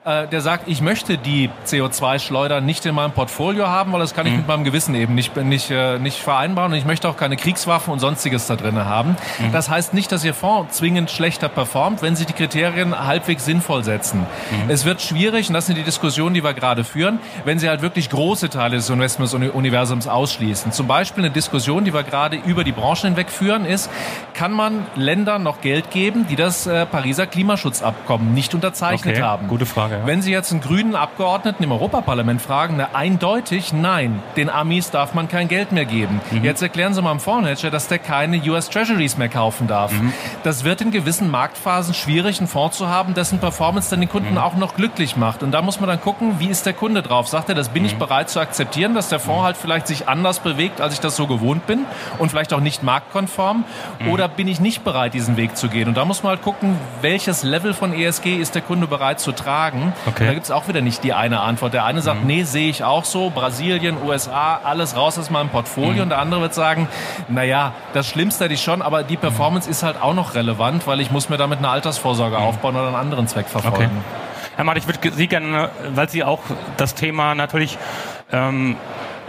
äh, der sagt, ich möchte die CO2-Schleuder nicht in meinem Portfolio haben, weil das kann ich mhm. mit meinem Gewissen eben nicht, nicht, äh, nicht vereinbaren und ich möchte auch keine Kriegswaffen und sonstiges da drin haben. Mhm. Das heißt nicht, dass Ihr Fonds zwingend schlechter performt, wenn Sie die Kriterien halbwegs sinnvoll setzen. Mhm. Es wird schwierig, und das sind die Diskussionen, die wir gerade führen, wenn Sie halt wirklich große Teile des Investmentsuniversums ausschließen. Zum Beispiel eine Diskussion, die wir gerade über die Branchen hinweg führen, ist, kann man Ländern noch Geld geben, die das äh, Pariser Klimaschutzabkommen nicht unterzeichnet okay, haben? Gute Frage. Ja. Wenn Sie jetzt einen grünen Abgeordneten im Europaparlament fragen, na, eindeutig nein, den Amis darf man kein Geld mehr geben. Mhm. Jetzt erklären Sie mal am Fondsmanager, dass der keine US Treasuries mehr kaufen darf. Mhm. Das wird in gewissen Marktphasen schwierig, einen Fonds zu haben, dessen Performance dann den Kunden mhm. auch noch glücklich macht. Und da muss man dann gucken, wie ist der Kunde drauf? Sagt er, das bin ich mhm. bereit zu akzeptieren, dass der Fonds mhm. halt vielleicht sich anders bewegt, als ich das so gewohnt bin und vielleicht auch nicht marktkonform? Mhm. Oder bin ich nicht bereit, diesen Weg zu gehen? Und da muss man halt gucken, welches Level von ESG ist der Kunde bereit zu tragen. Okay. Da gibt es auch wieder nicht die eine Antwort. Der eine sagt, mhm. nee, sehe ich auch so, Brasilien, USA, alles raus aus meinem Portfolio. Mhm. Und der andere wird sagen, naja, das Schlimmste hätte ich schon, aber die Performance ist halt auch noch relevant, weil ich muss mir damit eine Altersvorsorge mhm. aufbauen oder einen anderen Zweck verfolgen. Okay. Herr Matt, ich würde Sie gerne, weil Sie auch das Thema natürlich ähm,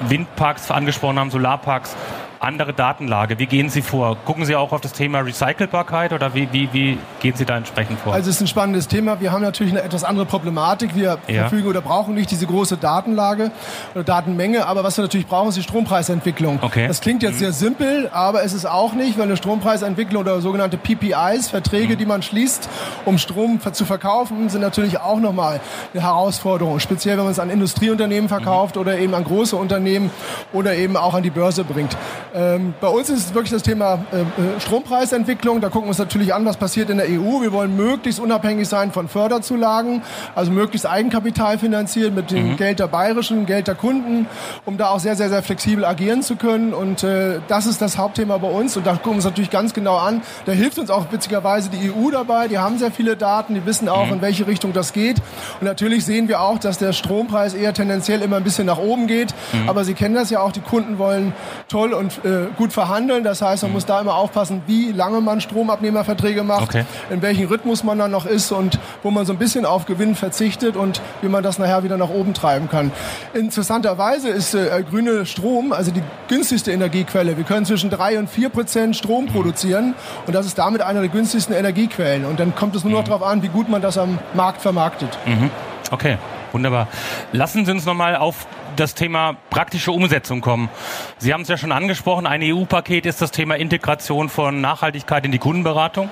Windparks angesprochen haben, Solarparks, andere Datenlage. Wie gehen Sie vor? Gucken Sie auch auf das Thema Recycelbarkeit oder wie, wie, wie gehen Sie da entsprechend vor? Also es ist ein spannendes Thema. Wir haben natürlich eine etwas andere Problematik. Wir ja. verfügen oder brauchen nicht diese große Datenlage oder Datenmenge, aber was wir natürlich brauchen, ist die Strompreisentwicklung. Okay. Das klingt jetzt mhm. sehr simpel, aber es ist auch nicht, weil eine Strompreisentwicklung oder sogenannte PPIs, Verträge, mhm. die man schließt, um Strom zu verkaufen, sind natürlich auch nochmal eine Herausforderung. Speziell, wenn man es an Industrieunternehmen verkauft mhm. oder eben an große Unternehmen oder eben auch an die Börse bringt. Ähm, bei uns ist es wirklich das Thema äh, äh, Strompreisentwicklung. Da gucken wir uns natürlich an, was passiert in der EU. Wir wollen möglichst unabhängig sein von Förderzulagen, also möglichst Eigenkapital finanzieren mit dem mhm. Geld der Bayerischen, Geld der Kunden, um da auch sehr, sehr, sehr flexibel agieren zu können. Und äh, das ist das Hauptthema bei uns. Und da gucken wir uns natürlich ganz genau an. Da hilft uns auch witzigerweise die EU dabei. Die haben sehr viele Daten, die wissen auch, mhm. in welche Richtung das geht. Und natürlich sehen wir auch, dass der Strompreis eher tendenziell immer ein bisschen nach oben geht. Mhm. Aber Sie kennen das ja auch, die Kunden wollen toll und äh, gut verhandeln. Das heißt, man mhm. muss da immer aufpassen, wie lange man Stromabnehmerverträge macht, okay. in welchem Rhythmus man dann noch ist und wo man so ein bisschen auf Gewinn verzichtet und wie man das nachher wieder nach oben treiben kann. Interessanterweise ist äh, grüne Strom, also die günstigste Energiequelle. Wir können zwischen drei und vier Prozent Strom mhm. produzieren und das ist damit eine der günstigsten Energiequellen. Und dann kommt es nur noch mhm. darauf an, wie gut man das am Markt vermarktet. Mhm. Okay. Wunderbar. Lassen Sie uns nochmal auf das Thema praktische Umsetzung kommen. Sie haben es ja schon angesprochen, ein EU-Paket ist das Thema Integration von Nachhaltigkeit in die Kundenberatung.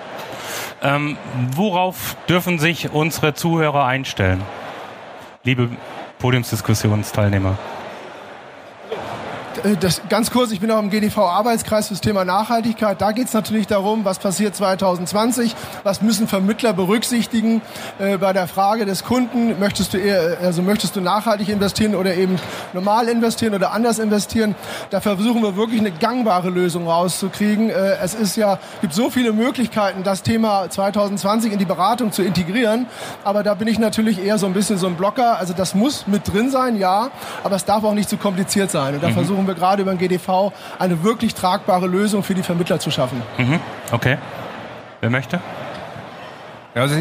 Ähm, worauf dürfen sich unsere Zuhörer einstellen? Liebe Podiumsdiskussionsteilnehmer. Äh, das, ganz kurz, ich bin auch im GDV-Arbeitskreis fürs Thema Nachhaltigkeit. Da geht es natürlich darum, was passiert 2020, was müssen Vermittler berücksichtigen äh, bei der Frage des Kunden, möchtest du eher, also möchtest du nachhaltig investieren oder eben normal investieren oder anders investieren. Da versuchen wir wirklich eine gangbare Lösung rauszukriegen. Äh, es ist ja, gibt so viele Möglichkeiten, das Thema 2020 in die Beratung zu integrieren, aber da bin ich natürlich eher so ein bisschen so ein Blocker. Also das muss mit drin sein, ja, aber es darf auch nicht zu kompliziert sein. Und da mhm. versuchen wir wir gerade über den GDV eine wirklich tragbare Lösung für die Vermittler zu schaffen. Mhm. Okay. Wer möchte? Also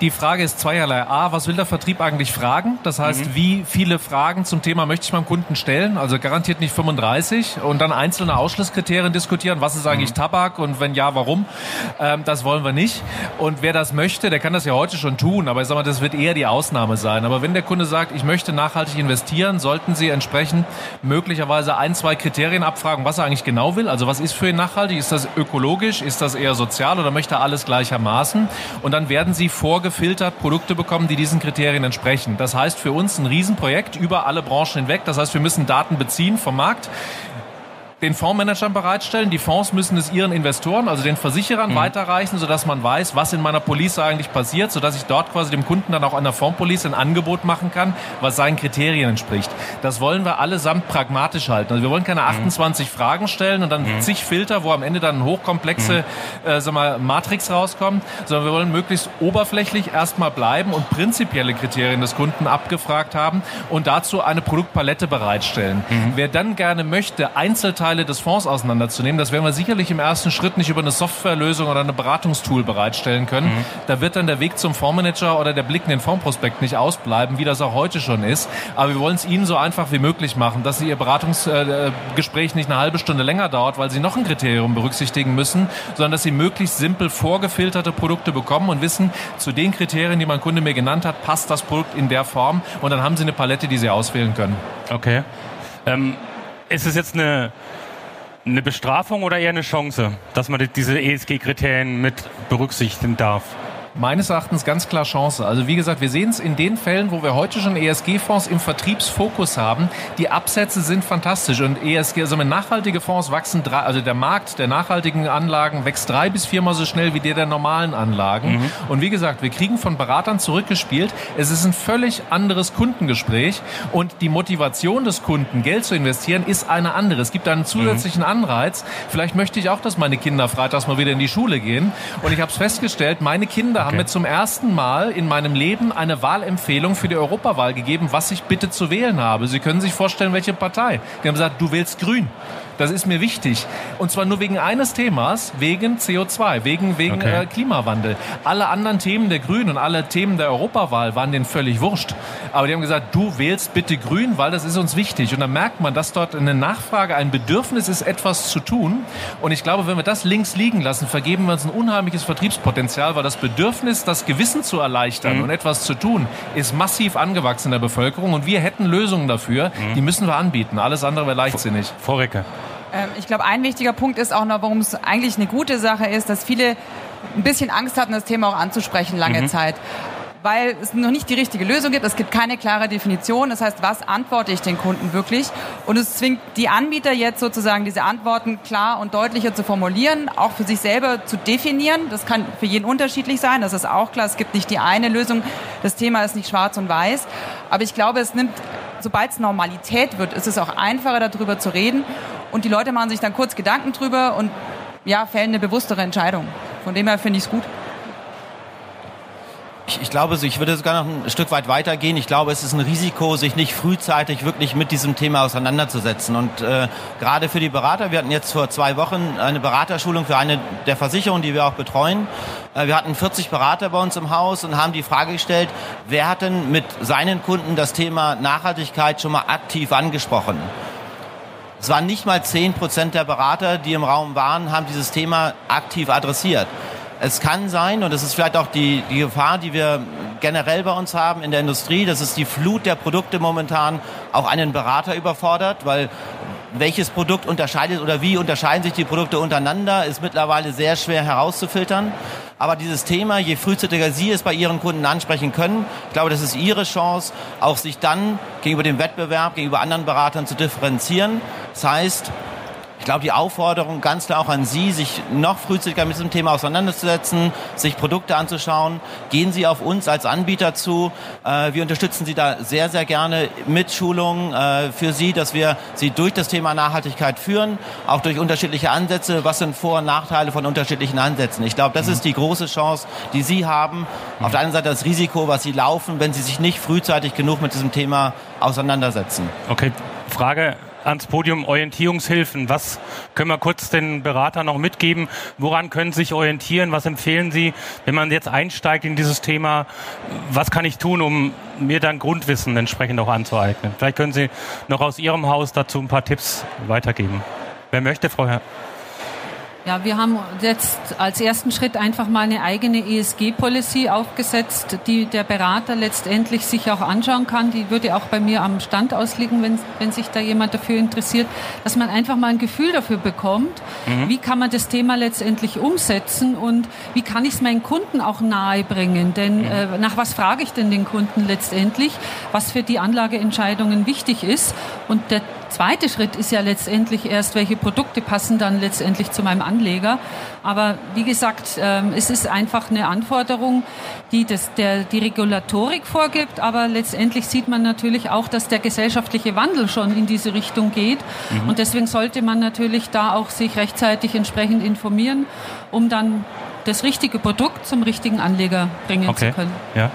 die Frage ist zweierlei. A, was will der Vertrieb eigentlich fragen? Das heißt, mhm. wie viele Fragen zum Thema möchte ich meinem Kunden stellen? Also garantiert nicht 35 und dann einzelne Ausschlusskriterien diskutieren. Was ist eigentlich mhm. Tabak und wenn ja, warum? Ähm, das wollen wir nicht. Und wer das möchte, der kann das ja heute schon tun. Aber ich sag mal, das wird eher die Ausnahme sein. Aber wenn der Kunde sagt, ich möchte nachhaltig investieren, sollten Sie entsprechend möglicherweise ein, zwei Kriterien abfragen, was er eigentlich genau will. Also was ist für ihn nachhaltig? Ist das ökologisch? Ist das eher sozial oder möchte er alles gleichermaßen? Und dann werden Sie vorgefiltert Produkte bekommen, die diesen Kriterien entsprechen. Das heißt für uns ein Riesenprojekt über alle Branchen hinweg. Das heißt, wir müssen Daten beziehen vom Markt den Fondsmanagern bereitstellen. Die Fonds müssen es ihren Investoren, also den Versicherern, mhm. weiterreichen, sodass man weiß, was in meiner Police eigentlich passiert, sodass ich dort quasi dem Kunden dann auch an der Fondspolice ein Angebot machen kann, was seinen Kriterien entspricht. Das wollen wir allesamt pragmatisch halten. Also wir wollen keine 28 mhm. Fragen stellen und dann mhm. zig Filter, wo am Ende dann eine hochkomplexe mhm. äh, sag mal, Matrix rauskommt, sondern wir wollen möglichst oberflächlich erstmal bleiben und prinzipielle Kriterien des Kunden abgefragt haben und dazu eine Produktpalette bereitstellen. Mhm. Wer dann gerne möchte, Einzelteile Teile des Fonds auseinanderzunehmen. Das werden wir sicherlich im ersten Schritt nicht über eine Softwarelösung oder eine Beratungstool bereitstellen können. Mhm. Da wird dann der Weg zum Fondsmanager oder der Blick in den Fondsprospekt nicht ausbleiben, wie das auch heute schon ist. Aber wir wollen es Ihnen so einfach wie möglich machen, dass Sie Ihr Beratungsgespräch nicht eine halbe Stunde länger dauert, weil Sie noch ein Kriterium berücksichtigen müssen, sondern dass Sie möglichst simpel vorgefilterte Produkte bekommen und wissen, zu den Kriterien, die mein Kunde mir genannt hat, passt das Produkt in der Form und dann haben Sie eine Palette, die Sie auswählen können. Okay. Ähm, ist es jetzt eine eine Bestrafung oder eher eine Chance, dass man diese ESG-Kriterien mit berücksichtigen darf? Meines Erachtens ganz klar Chance. Also wie gesagt, wir sehen es in den Fällen, wo wir heute schon ESG-Fonds im Vertriebsfokus haben. Die Absätze sind fantastisch und ESG, also nachhaltige Fonds wachsen drei, also der Markt der nachhaltigen Anlagen wächst drei bis viermal so schnell wie der der normalen Anlagen. Mhm. Und wie gesagt, wir kriegen von Beratern zurückgespielt. Es ist ein völlig anderes Kundengespräch und die Motivation des Kunden, Geld zu investieren, ist eine andere. Es gibt einen zusätzlichen mhm. Anreiz. Vielleicht möchte ich auch, dass meine Kinder freitags mal wieder in die Schule gehen. Und ich habe es festgestellt, meine Kinder Mir zum ersten Mal in meinem Leben eine Wahlempfehlung für die Europawahl gegeben, was ich bitte zu wählen habe. Sie können sich vorstellen, welche Partei. Die haben gesagt, du wählst Grün. Das ist mir wichtig. Und zwar nur wegen eines Themas, wegen CO2, wegen, wegen okay. äh, Klimawandel. Alle anderen Themen der Grünen und alle Themen der Europawahl waren denen völlig wurscht. Aber die haben gesagt, du wählst bitte Grün, weil das ist uns wichtig. Und dann merkt man, dass dort eine Nachfrage, ein Bedürfnis ist, etwas zu tun. Und ich glaube, wenn wir das links liegen lassen, vergeben wir uns ein unheimliches Vertriebspotenzial, weil das Bedürfnis, das Gewissen zu erleichtern mhm. und etwas zu tun, ist massiv angewachsen in der Bevölkerung. Und wir hätten Lösungen dafür, mhm. die müssen wir anbieten. Alles andere wäre leichtsinnig. Vorrecke. Ähm, ich glaube, ein wichtiger Punkt ist auch noch, warum es eigentlich eine gute Sache ist, dass viele ein bisschen Angst hatten, das Thema auch anzusprechen lange mhm. Zeit weil es noch nicht die richtige Lösung gibt. Es gibt keine klare Definition. Das heißt, was antworte ich den Kunden wirklich? Und es zwingt die Anbieter jetzt sozusagen diese Antworten klar und deutlicher zu formulieren, auch für sich selber zu definieren. Das kann für jeden unterschiedlich sein. Das ist auch klar. Es gibt nicht die eine Lösung. Das Thema ist nicht schwarz und weiß. Aber ich glaube, es nimmt, sobald es Normalität wird, ist es auch einfacher, darüber zu reden. Und die Leute machen sich dann kurz Gedanken drüber und ja, fällen eine bewusstere Entscheidung. Von dem her finde ich es gut. Ich, glaube, ich würde sogar noch ein Stück weit weitergehen. Ich glaube, es ist ein Risiko, sich nicht frühzeitig wirklich mit diesem Thema auseinanderzusetzen. Und äh, gerade für die Berater, wir hatten jetzt vor zwei Wochen eine Beraterschulung für eine der Versicherungen, die wir auch betreuen. Äh, wir hatten 40 Berater bei uns im Haus und haben die Frage gestellt, wer hat denn mit seinen Kunden das Thema Nachhaltigkeit schon mal aktiv angesprochen? Es waren nicht mal 10 Prozent der Berater, die im Raum waren, haben dieses Thema aktiv adressiert. Es kann sein, und das ist vielleicht auch die, die Gefahr, die wir generell bei uns haben in der Industrie, dass es die Flut der Produkte momentan auch einen Berater überfordert, weil welches Produkt unterscheidet oder wie unterscheiden sich die Produkte untereinander, ist mittlerweile sehr schwer herauszufiltern. Aber dieses Thema, je frühzeitiger Sie es bei Ihren Kunden ansprechen können, ich glaube, das ist Ihre Chance, auch sich dann gegenüber dem Wettbewerb, gegenüber anderen Beratern zu differenzieren. Das heißt, ich glaube, die Aufforderung ganz klar auch an Sie, sich noch frühzeitiger mit diesem Thema auseinanderzusetzen, sich Produkte anzuschauen. Gehen Sie auf uns als Anbieter zu. Äh, wir unterstützen Sie da sehr, sehr gerne mit Schulungen äh, für Sie, dass wir Sie durch das Thema Nachhaltigkeit führen, auch durch unterschiedliche Ansätze. Was sind Vor- und Nachteile von unterschiedlichen Ansätzen? Ich glaube, das mhm. ist die große Chance, die Sie haben. Mhm. Auf der anderen Seite das Risiko, was Sie laufen, wenn Sie sich nicht frühzeitig genug mit diesem Thema auseinandersetzen. Okay, Frage ans Podium Orientierungshilfen. Was können wir kurz den Beratern noch mitgeben? Woran können Sie sich orientieren? Was empfehlen Sie, wenn man jetzt einsteigt in dieses Thema? Was kann ich tun, um mir dann Grundwissen entsprechend auch anzueignen? Vielleicht können Sie noch aus Ihrem Haus dazu ein paar Tipps weitergeben. Wer möchte, Frau Herr? Ja, wir haben jetzt als ersten Schritt einfach mal eine eigene ESG-Policy aufgesetzt, die der Berater letztendlich sich auch anschauen kann. Die würde auch bei mir am Stand ausliegen, wenn, wenn sich da jemand dafür interessiert, dass man einfach mal ein Gefühl dafür bekommt, mhm. wie kann man das Thema letztendlich umsetzen und wie kann ich es meinen Kunden auch nahe bringen. Denn mhm. äh, nach was frage ich denn den Kunden letztendlich, was für die Anlageentscheidungen wichtig ist. Und der zweite Schritt ist ja letztendlich erst, welche Produkte passen dann letztendlich zu meinem Anleger. Aber wie gesagt, ähm, es ist einfach eine Anforderung, die das, der, die Regulatorik vorgibt. Aber letztendlich sieht man natürlich auch, dass der gesellschaftliche Wandel schon in diese Richtung geht. Mhm. Und deswegen sollte man natürlich da auch sich rechtzeitig entsprechend informieren, um dann das richtige Produkt zum richtigen Anleger bringen okay. zu können. Ja.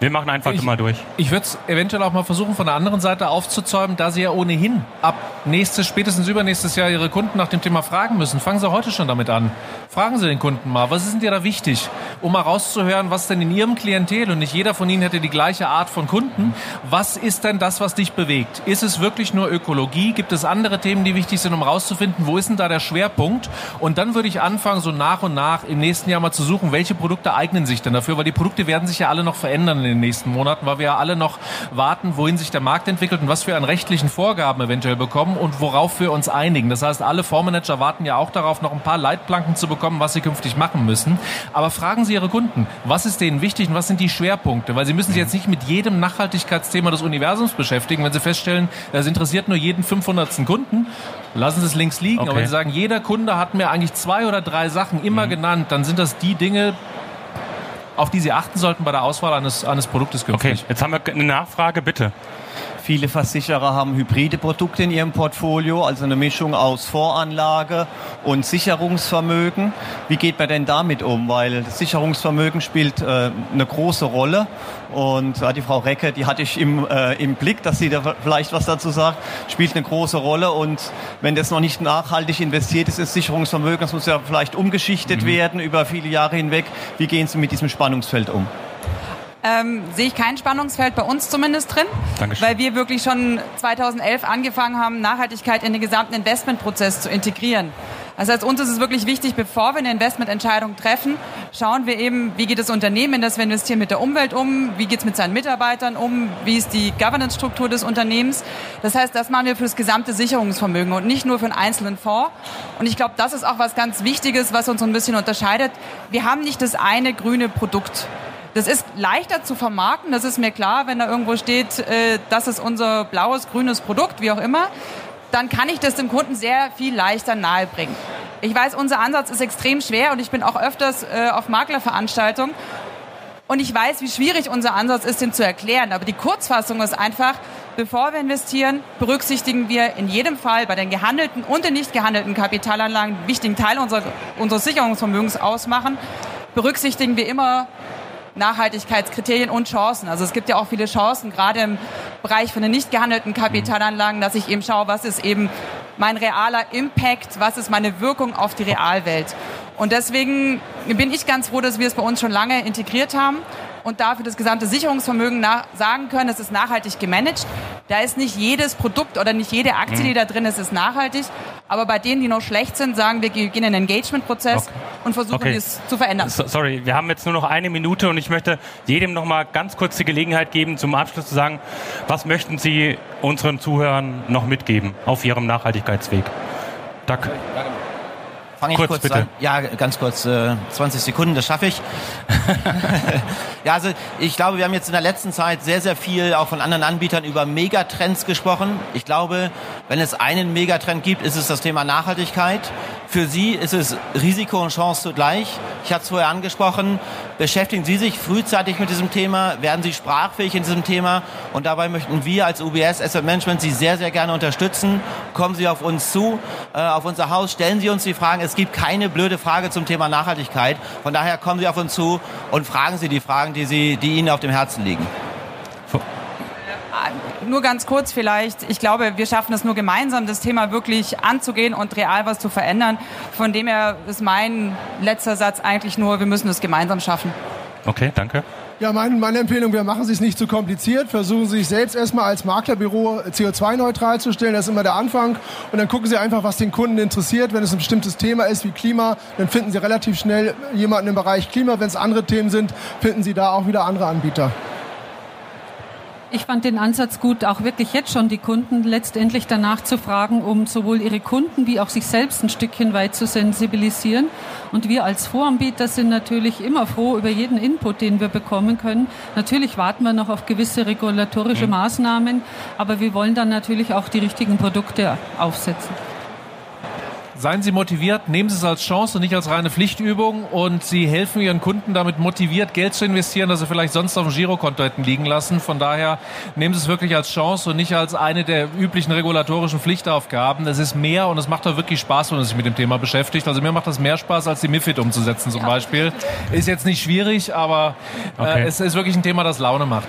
Wir machen einfach ich, mal durch. Ich würde es eventuell auch mal versuchen, von der anderen Seite aufzuzäumen, da Sie ja ohnehin ab nächstes, spätestens übernächstes Jahr Ihre Kunden nach dem Thema fragen müssen. Fangen Sie heute schon damit an. Fragen Sie den Kunden mal, was ist denn dir da wichtig? Um mal rauszuhören, was denn in Ihrem Klientel, und nicht jeder von Ihnen hätte die gleiche Art von Kunden, was ist denn das, was dich bewegt? Ist es wirklich nur Ökologie? Gibt es andere Themen, die wichtig sind, um rauszufinden, wo ist denn da der Schwerpunkt? Und dann würde ich anfangen, so nach und nach im nächsten Jahr mal zu suchen, welche Produkte eignen sich denn dafür, weil die Produkte werden sich ja alle noch verändern in den nächsten Monaten, weil wir ja alle noch warten, wohin sich der Markt entwickelt und was wir an rechtlichen Vorgaben eventuell bekommen und worauf wir uns einigen. Das heißt, alle Fondsmanager warten ja auch darauf, noch ein paar Leitplanken zu bekommen, was sie künftig machen müssen. Aber fragen Sie Ihre Kunden, was ist denen wichtig und was sind die Schwerpunkte? Weil Sie müssen sich jetzt nicht mit jedem Nachhaltigkeitsthema des Universums beschäftigen. Wenn Sie feststellen, das interessiert nur jeden 500. Kunden, lassen Sie es links liegen. Okay. Aber wenn Sie sagen, jeder Kunde hat mir eigentlich zwei oder drei Sachen immer mhm. genannt, dann sind das die Dinge, auf die Sie achten sollten bei der Auswahl eines, eines Produktes künftig. Okay, jetzt haben wir eine Nachfrage, bitte. Viele Versicherer haben hybride Produkte in ihrem Portfolio, also eine Mischung aus Voranlage und Sicherungsvermögen. Wie geht man denn damit um? Weil das Sicherungsvermögen spielt äh, eine große Rolle. Und äh, die Frau Recke, die hatte ich im, äh, im Blick, dass sie da vielleicht was dazu sagt, spielt eine große Rolle. Und wenn das noch nicht nachhaltig investiert ist, ist Sicherungsvermögen, das muss ja vielleicht umgeschichtet mhm. werden über viele Jahre hinweg. Wie gehen Sie mit diesem Spannungsfeld um? Ähm, sehe ich kein Spannungsfeld bei uns zumindest drin, Dankeschön. weil wir wirklich schon 2011 angefangen haben, Nachhaltigkeit in den gesamten Investmentprozess zu integrieren. Das heißt, uns ist es wirklich wichtig, bevor wir eine Investmententscheidung treffen, schauen wir eben, wie geht das Unternehmen, in das wir investieren, mit der Umwelt um, wie geht es mit seinen Mitarbeitern um, wie ist die Governance-Struktur des Unternehmens. Das heißt, das machen wir für das gesamte Sicherungsvermögen und nicht nur für einen einzelnen Fonds. Und ich glaube, das ist auch was ganz Wichtiges, was uns so ein bisschen unterscheidet. Wir haben nicht das eine grüne Produkt. Das ist leichter zu vermarkten, das ist mir klar, wenn da irgendwo steht, äh, das ist unser blaues, grünes Produkt, wie auch immer dann kann ich das dem Kunden sehr viel leichter nahebringen. Ich weiß, unser Ansatz ist extrem schwer und ich bin auch öfters äh, auf Maklerveranstaltungen und ich weiß, wie schwierig unser Ansatz ist, den zu erklären. Aber die Kurzfassung ist einfach, bevor wir investieren, berücksichtigen wir in jedem Fall bei den gehandelten und den nicht gehandelten Kapitalanlagen, die wichtigen Teil unserer, unseres Sicherungsvermögens ausmachen, berücksichtigen wir immer Nachhaltigkeitskriterien und Chancen. Also es gibt ja auch viele Chancen, gerade im Bereich von den nicht gehandelten Kapitalanlagen, dass ich eben schaue, was ist eben mein realer Impact, was ist meine Wirkung auf die Realwelt. Und deswegen bin ich ganz froh, dass wir es bei uns schon lange integriert haben und dafür das gesamte Sicherungsvermögen sagen können, es ist nachhaltig gemanagt. Da ist nicht jedes Produkt oder nicht jede Aktie, die mhm. da drin ist, ist nachhaltig. Aber bei denen, die noch schlecht sind, sagen wir, wir gehen in den Engagement-Prozess okay. und versuchen okay. es zu verändern. So, sorry, wir haben jetzt nur noch eine Minute und ich möchte jedem noch mal ganz kurz die Gelegenheit geben, zum Abschluss zu sagen, was möchten Sie unseren Zuhörern noch mitgeben auf Ihrem Nachhaltigkeitsweg? Danke. Fange ich kurz, kurz bitte. an? Ja, ganz kurz, äh, 20 Sekunden, das schaffe ich. ja, also ich glaube, wir haben jetzt in der letzten Zeit sehr, sehr viel auch von anderen Anbietern über Megatrends gesprochen. Ich glaube, wenn es einen Megatrend gibt, ist es das Thema Nachhaltigkeit. Für Sie ist es Risiko und Chance zugleich. Ich hatte es vorher angesprochen. Beschäftigen Sie sich frühzeitig mit diesem Thema, werden Sie sprachfähig in diesem Thema und dabei möchten wir als UBS Asset Management Sie sehr, sehr gerne unterstützen. Kommen Sie auf uns zu, äh, auf unser Haus, stellen Sie uns die Fragen. Es gibt keine blöde Frage zum Thema Nachhaltigkeit. Von daher kommen Sie auf uns zu und fragen Sie die Fragen, die, Sie, die Ihnen auf dem Herzen liegen nur ganz kurz vielleicht. Ich glaube, wir schaffen es nur gemeinsam, das Thema wirklich anzugehen und real was zu verändern. Von dem her ist mein letzter Satz eigentlich nur, wir müssen es gemeinsam schaffen. Okay, danke. Ja, meine, meine Empfehlung wäre, machen Sie es nicht zu kompliziert. Versuchen Sie sich selbst erstmal als Maklerbüro CO2-neutral zu stellen. Das ist immer der Anfang. Und dann gucken Sie einfach, was den Kunden interessiert. Wenn es ein bestimmtes Thema ist wie Klima, dann finden Sie relativ schnell jemanden im Bereich Klima. Wenn es andere Themen sind, finden Sie da auch wieder andere Anbieter. Ich fand den Ansatz gut, auch wirklich jetzt schon die Kunden letztendlich danach zu fragen, um sowohl ihre Kunden wie auch sich selbst ein Stückchen weit zu sensibilisieren. Und wir als Voranbieter sind natürlich immer froh über jeden Input, den wir bekommen können. Natürlich warten wir noch auf gewisse regulatorische mhm. Maßnahmen, aber wir wollen dann natürlich auch die richtigen Produkte aufsetzen. Seien Sie motiviert, nehmen Sie es als Chance und nicht als reine Pflichtübung und Sie helfen Ihren Kunden damit motiviert, Geld zu investieren, das Sie vielleicht sonst auf dem Girokonto hätten liegen lassen. Von daher nehmen Sie es wirklich als Chance und nicht als eine der üblichen regulatorischen Pflichtaufgaben. Es ist mehr und es macht auch wirklich Spaß, wenn man sich mit dem Thema beschäftigt. Also mir macht das mehr Spaß, als die MIFID umzusetzen zum ja. Beispiel. Ist jetzt nicht schwierig, aber äh, okay. es ist wirklich ein Thema, das Laune macht.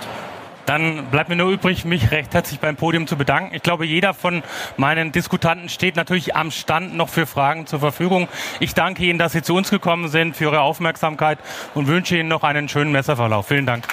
Dann bleibt mir nur übrig, mich recht herzlich beim Podium zu bedanken. Ich glaube, jeder von meinen Diskutanten steht natürlich am Stand noch für Fragen zur Verfügung. Ich danke Ihnen, dass Sie zu uns gekommen sind, für Ihre Aufmerksamkeit und wünsche Ihnen noch einen schönen Messerverlauf. Vielen Dank.